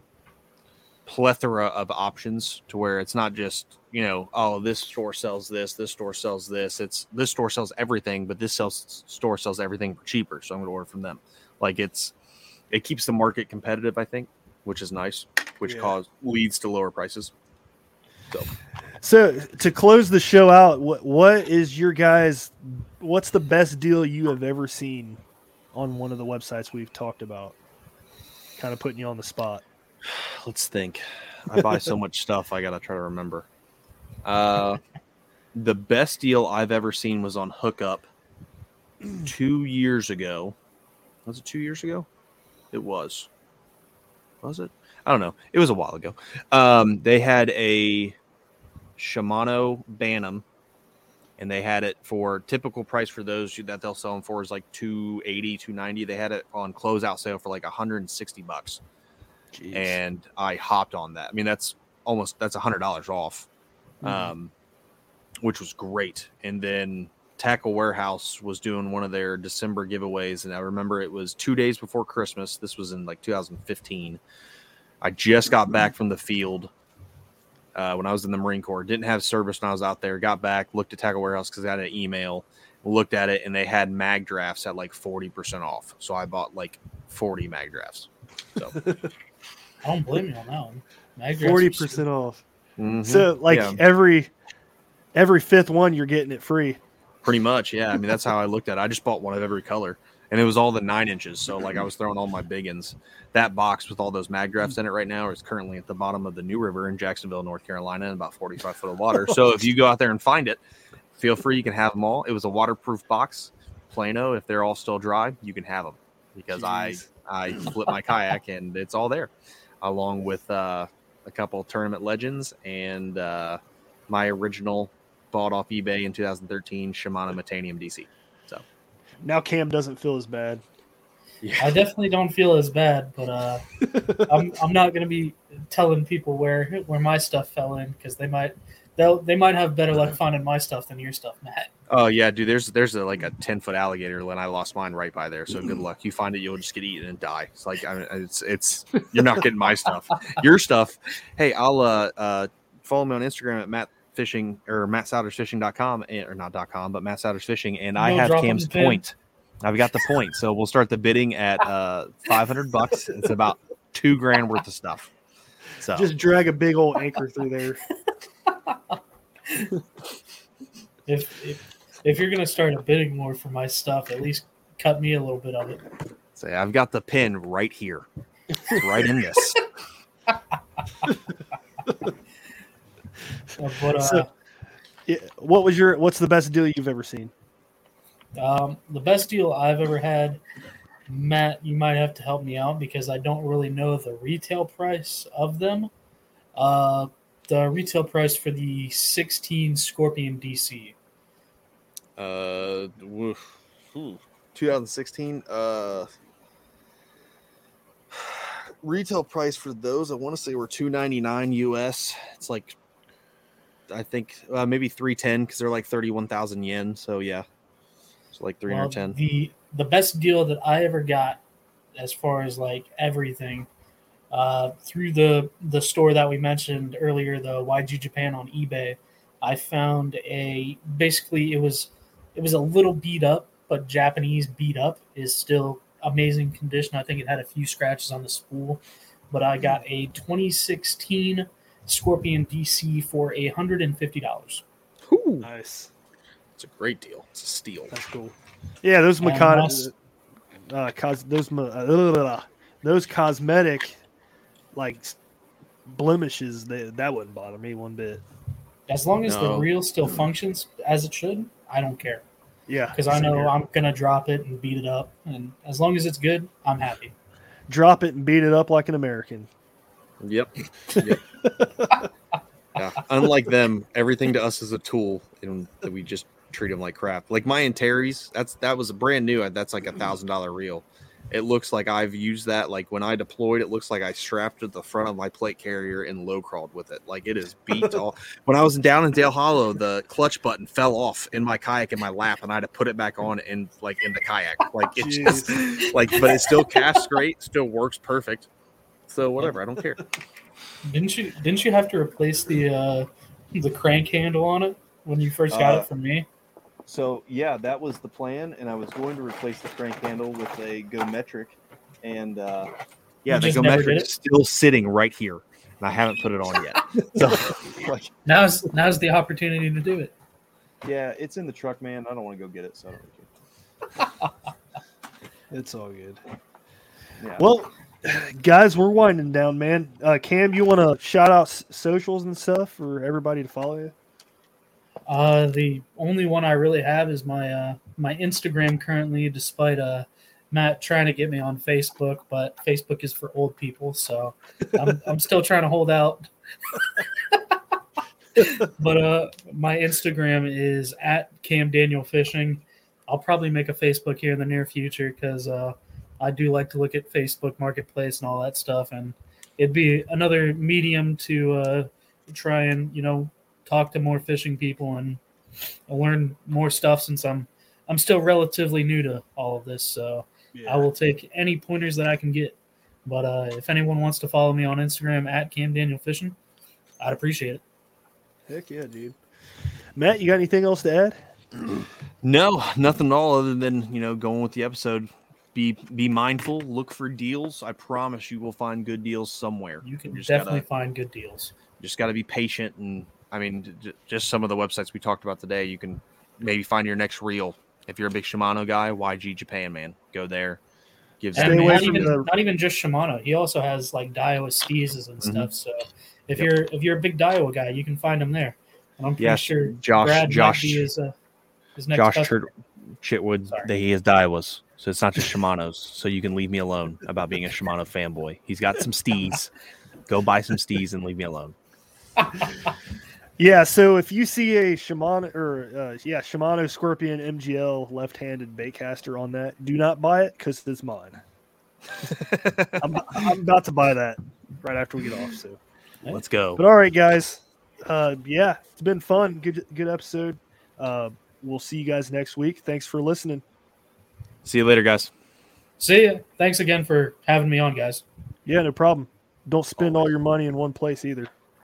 plethora of options to where it's not just you know oh this store sells this this store sells this it's this store sells everything but this sells store sells everything for cheaper so i'm going to order from them like it's it keeps the market competitive, I think, which is nice, which Yeah. cause leads to lower prices. So to close the show out, what what is your guys? What's the best deal you have ever seen on one of the websites we've talked about? Kind of putting you on the spot. Let's think. I buy so much stuff, I gotta try to remember. Uh, the best deal I've ever seen was on Hookup two years ago. Was it two years ago? It was. Was it? I don't know. It was a while ago. Um, they had a Shimano Bantam, and they had it for typical price for those that they'll sell them for is like 280 290 they had it on closeout sale for like 160 bucks and I hopped on that. I mean, that's almost that's a hundred dollars off, um, which was great. And then Tackle Warehouse was doing one of their December giveaways, and I remember it was two days before Christmas. This was in like 2015. I just got back from the field uh, when I was in the Marine Corps. Didn't have service when I was out there. Got back, looked at Tackle Warehouse because I had an email. Looked at it, and they had Magdrafts at like 40% off. So I bought like 40 Magdrafts. So I don't blame you on that one. Magdrafts are Forty super- percent off. mhm. So like Yeah. every every fifth one, you're getting it free. Pretty much, yeah. I mean, that's how I looked at it. I just bought one of every color, and it was all the nine inches. So, like, I was throwing all my big ones. That box with all those Magdrafts in it right now is currently at the bottom of the New River in Jacksonville, North Carolina, in about 45 foot of water. So, if you go out there and find it, feel free. You can have them all. It was a waterproof box, Plano. If they're all still dry, you can have them because Jeez. I I flip my kayak and it's all there, along with uh, a couple tournament legends and uh, my original bought off eBay in 2013 Shimano Metanium DC. So now Cam doesn't feel as bad. I definitely don't feel as bad, but uh, I'm I'm not gonna be telling people where where my stuff fell in because they might they they might have better luck finding my stuff than your stuff, Matt. Oh yeah, dude. There's there's a, like a 10 foot alligator when I lost mine right by there. So good luck. You find it, you'll just get eaten and die. It's like I mean, it's it's you're not getting my stuff. Your stuff. Hey, I'll uh uh follow me on Instagram at Matt Fishing or MattSoudersFishing.com and- or not dot com, but Matt Souders Fishing, and I have Cam's point. I've got the point, so we'll start the bidding at uh 500 bucks. It's about two grand worth of stuff. So Just drag a big old anchor through there. If if if you're gonna start a bidding war for my stuff, at least cut me a little bit of it. say I've got the pin right here. Right in this. Uh, But uh, So- Yeah, what was your what's the best deal you've ever seen? Um, the best deal I've ever had, Matt, you might have to help me out because I don't really know the retail price of them. Uh, the retail price for the 16 Scorpion DC. Uh, woof. Ooh, 2016. Uh, retail price for those I want to say were 299 US. It's like I think uh, maybe 310 because they're like 31,000 yen. So yeah, it's like Well, 310. the the best deal that I ever got, as far as like everything, uh, through the the store that we mentioned earlier, the YG Japan on eBay, I found a basically it was it was a little beat up, but Japanese beat up is still amazing condition. I think it had a few scratches on the spool, but I got a 2016 Scorpion DC for a hundred and fifty dollars. Nice. it's a great deal. It's a steal. That's cool. Yeah, those And mechan- that's- uh, cos- those uh, those cosmetic like blemishes that that wouldn't bother me one bit. As long as the reel still functions as it should, I don't care. Yeah, because I know here. I'm gonna drop it and beat it up, and as long as it's good, I'm happy. drop it and beat it up like an American. Yep. yep. yeah. Unlike them, everything to us is a tool, and we just treat them like crap. Like my Antares, that's that was a brand new. That's like a thousand dollar reel. It looks like I've used that. Like when I deployed, it looks like I strapped it to the front of my plate carrier and low crawled with it. Like it is beat all. When I was down in Dale Hollow, the clutch button fell off in my kayak in my lap, and I had to put it back on in like in the kayak. Like it just like, but it still casts great, still works perfect. So whatever, I don't care. Didn't you? Didn't you have to replace the uh, the crank handle on it when you first got Uh, it from me? So yeah, that was the plan, and I was going to replace the crank handle with a Go Metric, and uh, yeah, the Go Metric did Gometric it? is still sitting right here, and I haven't put it on yet. so, like, Now's now's the opportunity to do it. yeah, it's in the truck, man. I don't want to go get it, so I don't really It's all good. Yeah. Well, guys, we're winding down, man. Uh, Cam, you want to shout out s- socials and stuff for everybody to follow you? Uh, the only one I really have is my uh, my Instagram currently, despite uh, Matt trying to get me on Facebook, but Facebook is for old people, so I'm, I'm still trying to hold out. but uh, my Instagram is at Cam Daniel Fishing. I'll probably make a Facebook here in the near future because uh, I do like to look at Facebook Marketplace and all that stuff, and it'd be another medium to uh, try and you know talk to more fishing people and learn more stuff since I'm I'm still relatively new to all of this. So I will take any pointers that I can get. But uh, if anyone wants to follow me on Instagram at Cam Daniel Fishing, I'd appreciate it. Heck yeah, dude. Matt, you got anything else to add? No, nothing at all other than you know going with the episode. Be be mindful. Look for deals. I promise you will find good deals somewhere. You can just definitely gotta, find good deals. just got to be patient. And I mean, j- j- just some of the websites we talked about today. You can maybe find your next reel. If you're a big Shimano guy, YG Japan man, go there. Gives And not even, the- not even just Shimano. He also has like Daiwa steezes and Mhm. stuff. So if Yep. you're if you're a big Daiwa guy, you can find him there. And I'm pretty Yes, sure Josh- Brad Josh- might be his, uh, his next Josh customer. Chitwood Sorry. that he has Daiwas. So it's not just Shimano's. So you can leave me alone about being a Shimano fanboy. He's got some Steez. Go buy some Steez and leave me alone. Yeah, so if you see a Shimano or uh, yeah Shimano Scorpion MGL left-handed baitcaster on that, do not buy it because it's mine. I'm, I'm about to buy that right after we get off. So, Let's go. but all right, guys. Uh, yeah, it's been fun. Good, good episode. Uh, we'll see you guys next week. Thanks for listening. See you later, guys. See ya. Thanks again for having me on, guys. Yeah, no problem. Don't spend all your money in one place either.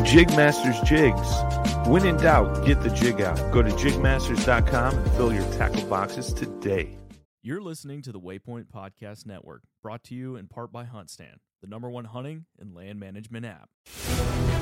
Jigmasters Jigs. When in doubt, get the jig out. Go to jigmasters.com and fill your tackle boxes today. You're listening to the Waypoint Podcast Network, brought to you in part by HuntStand, the number one hunting and land management app.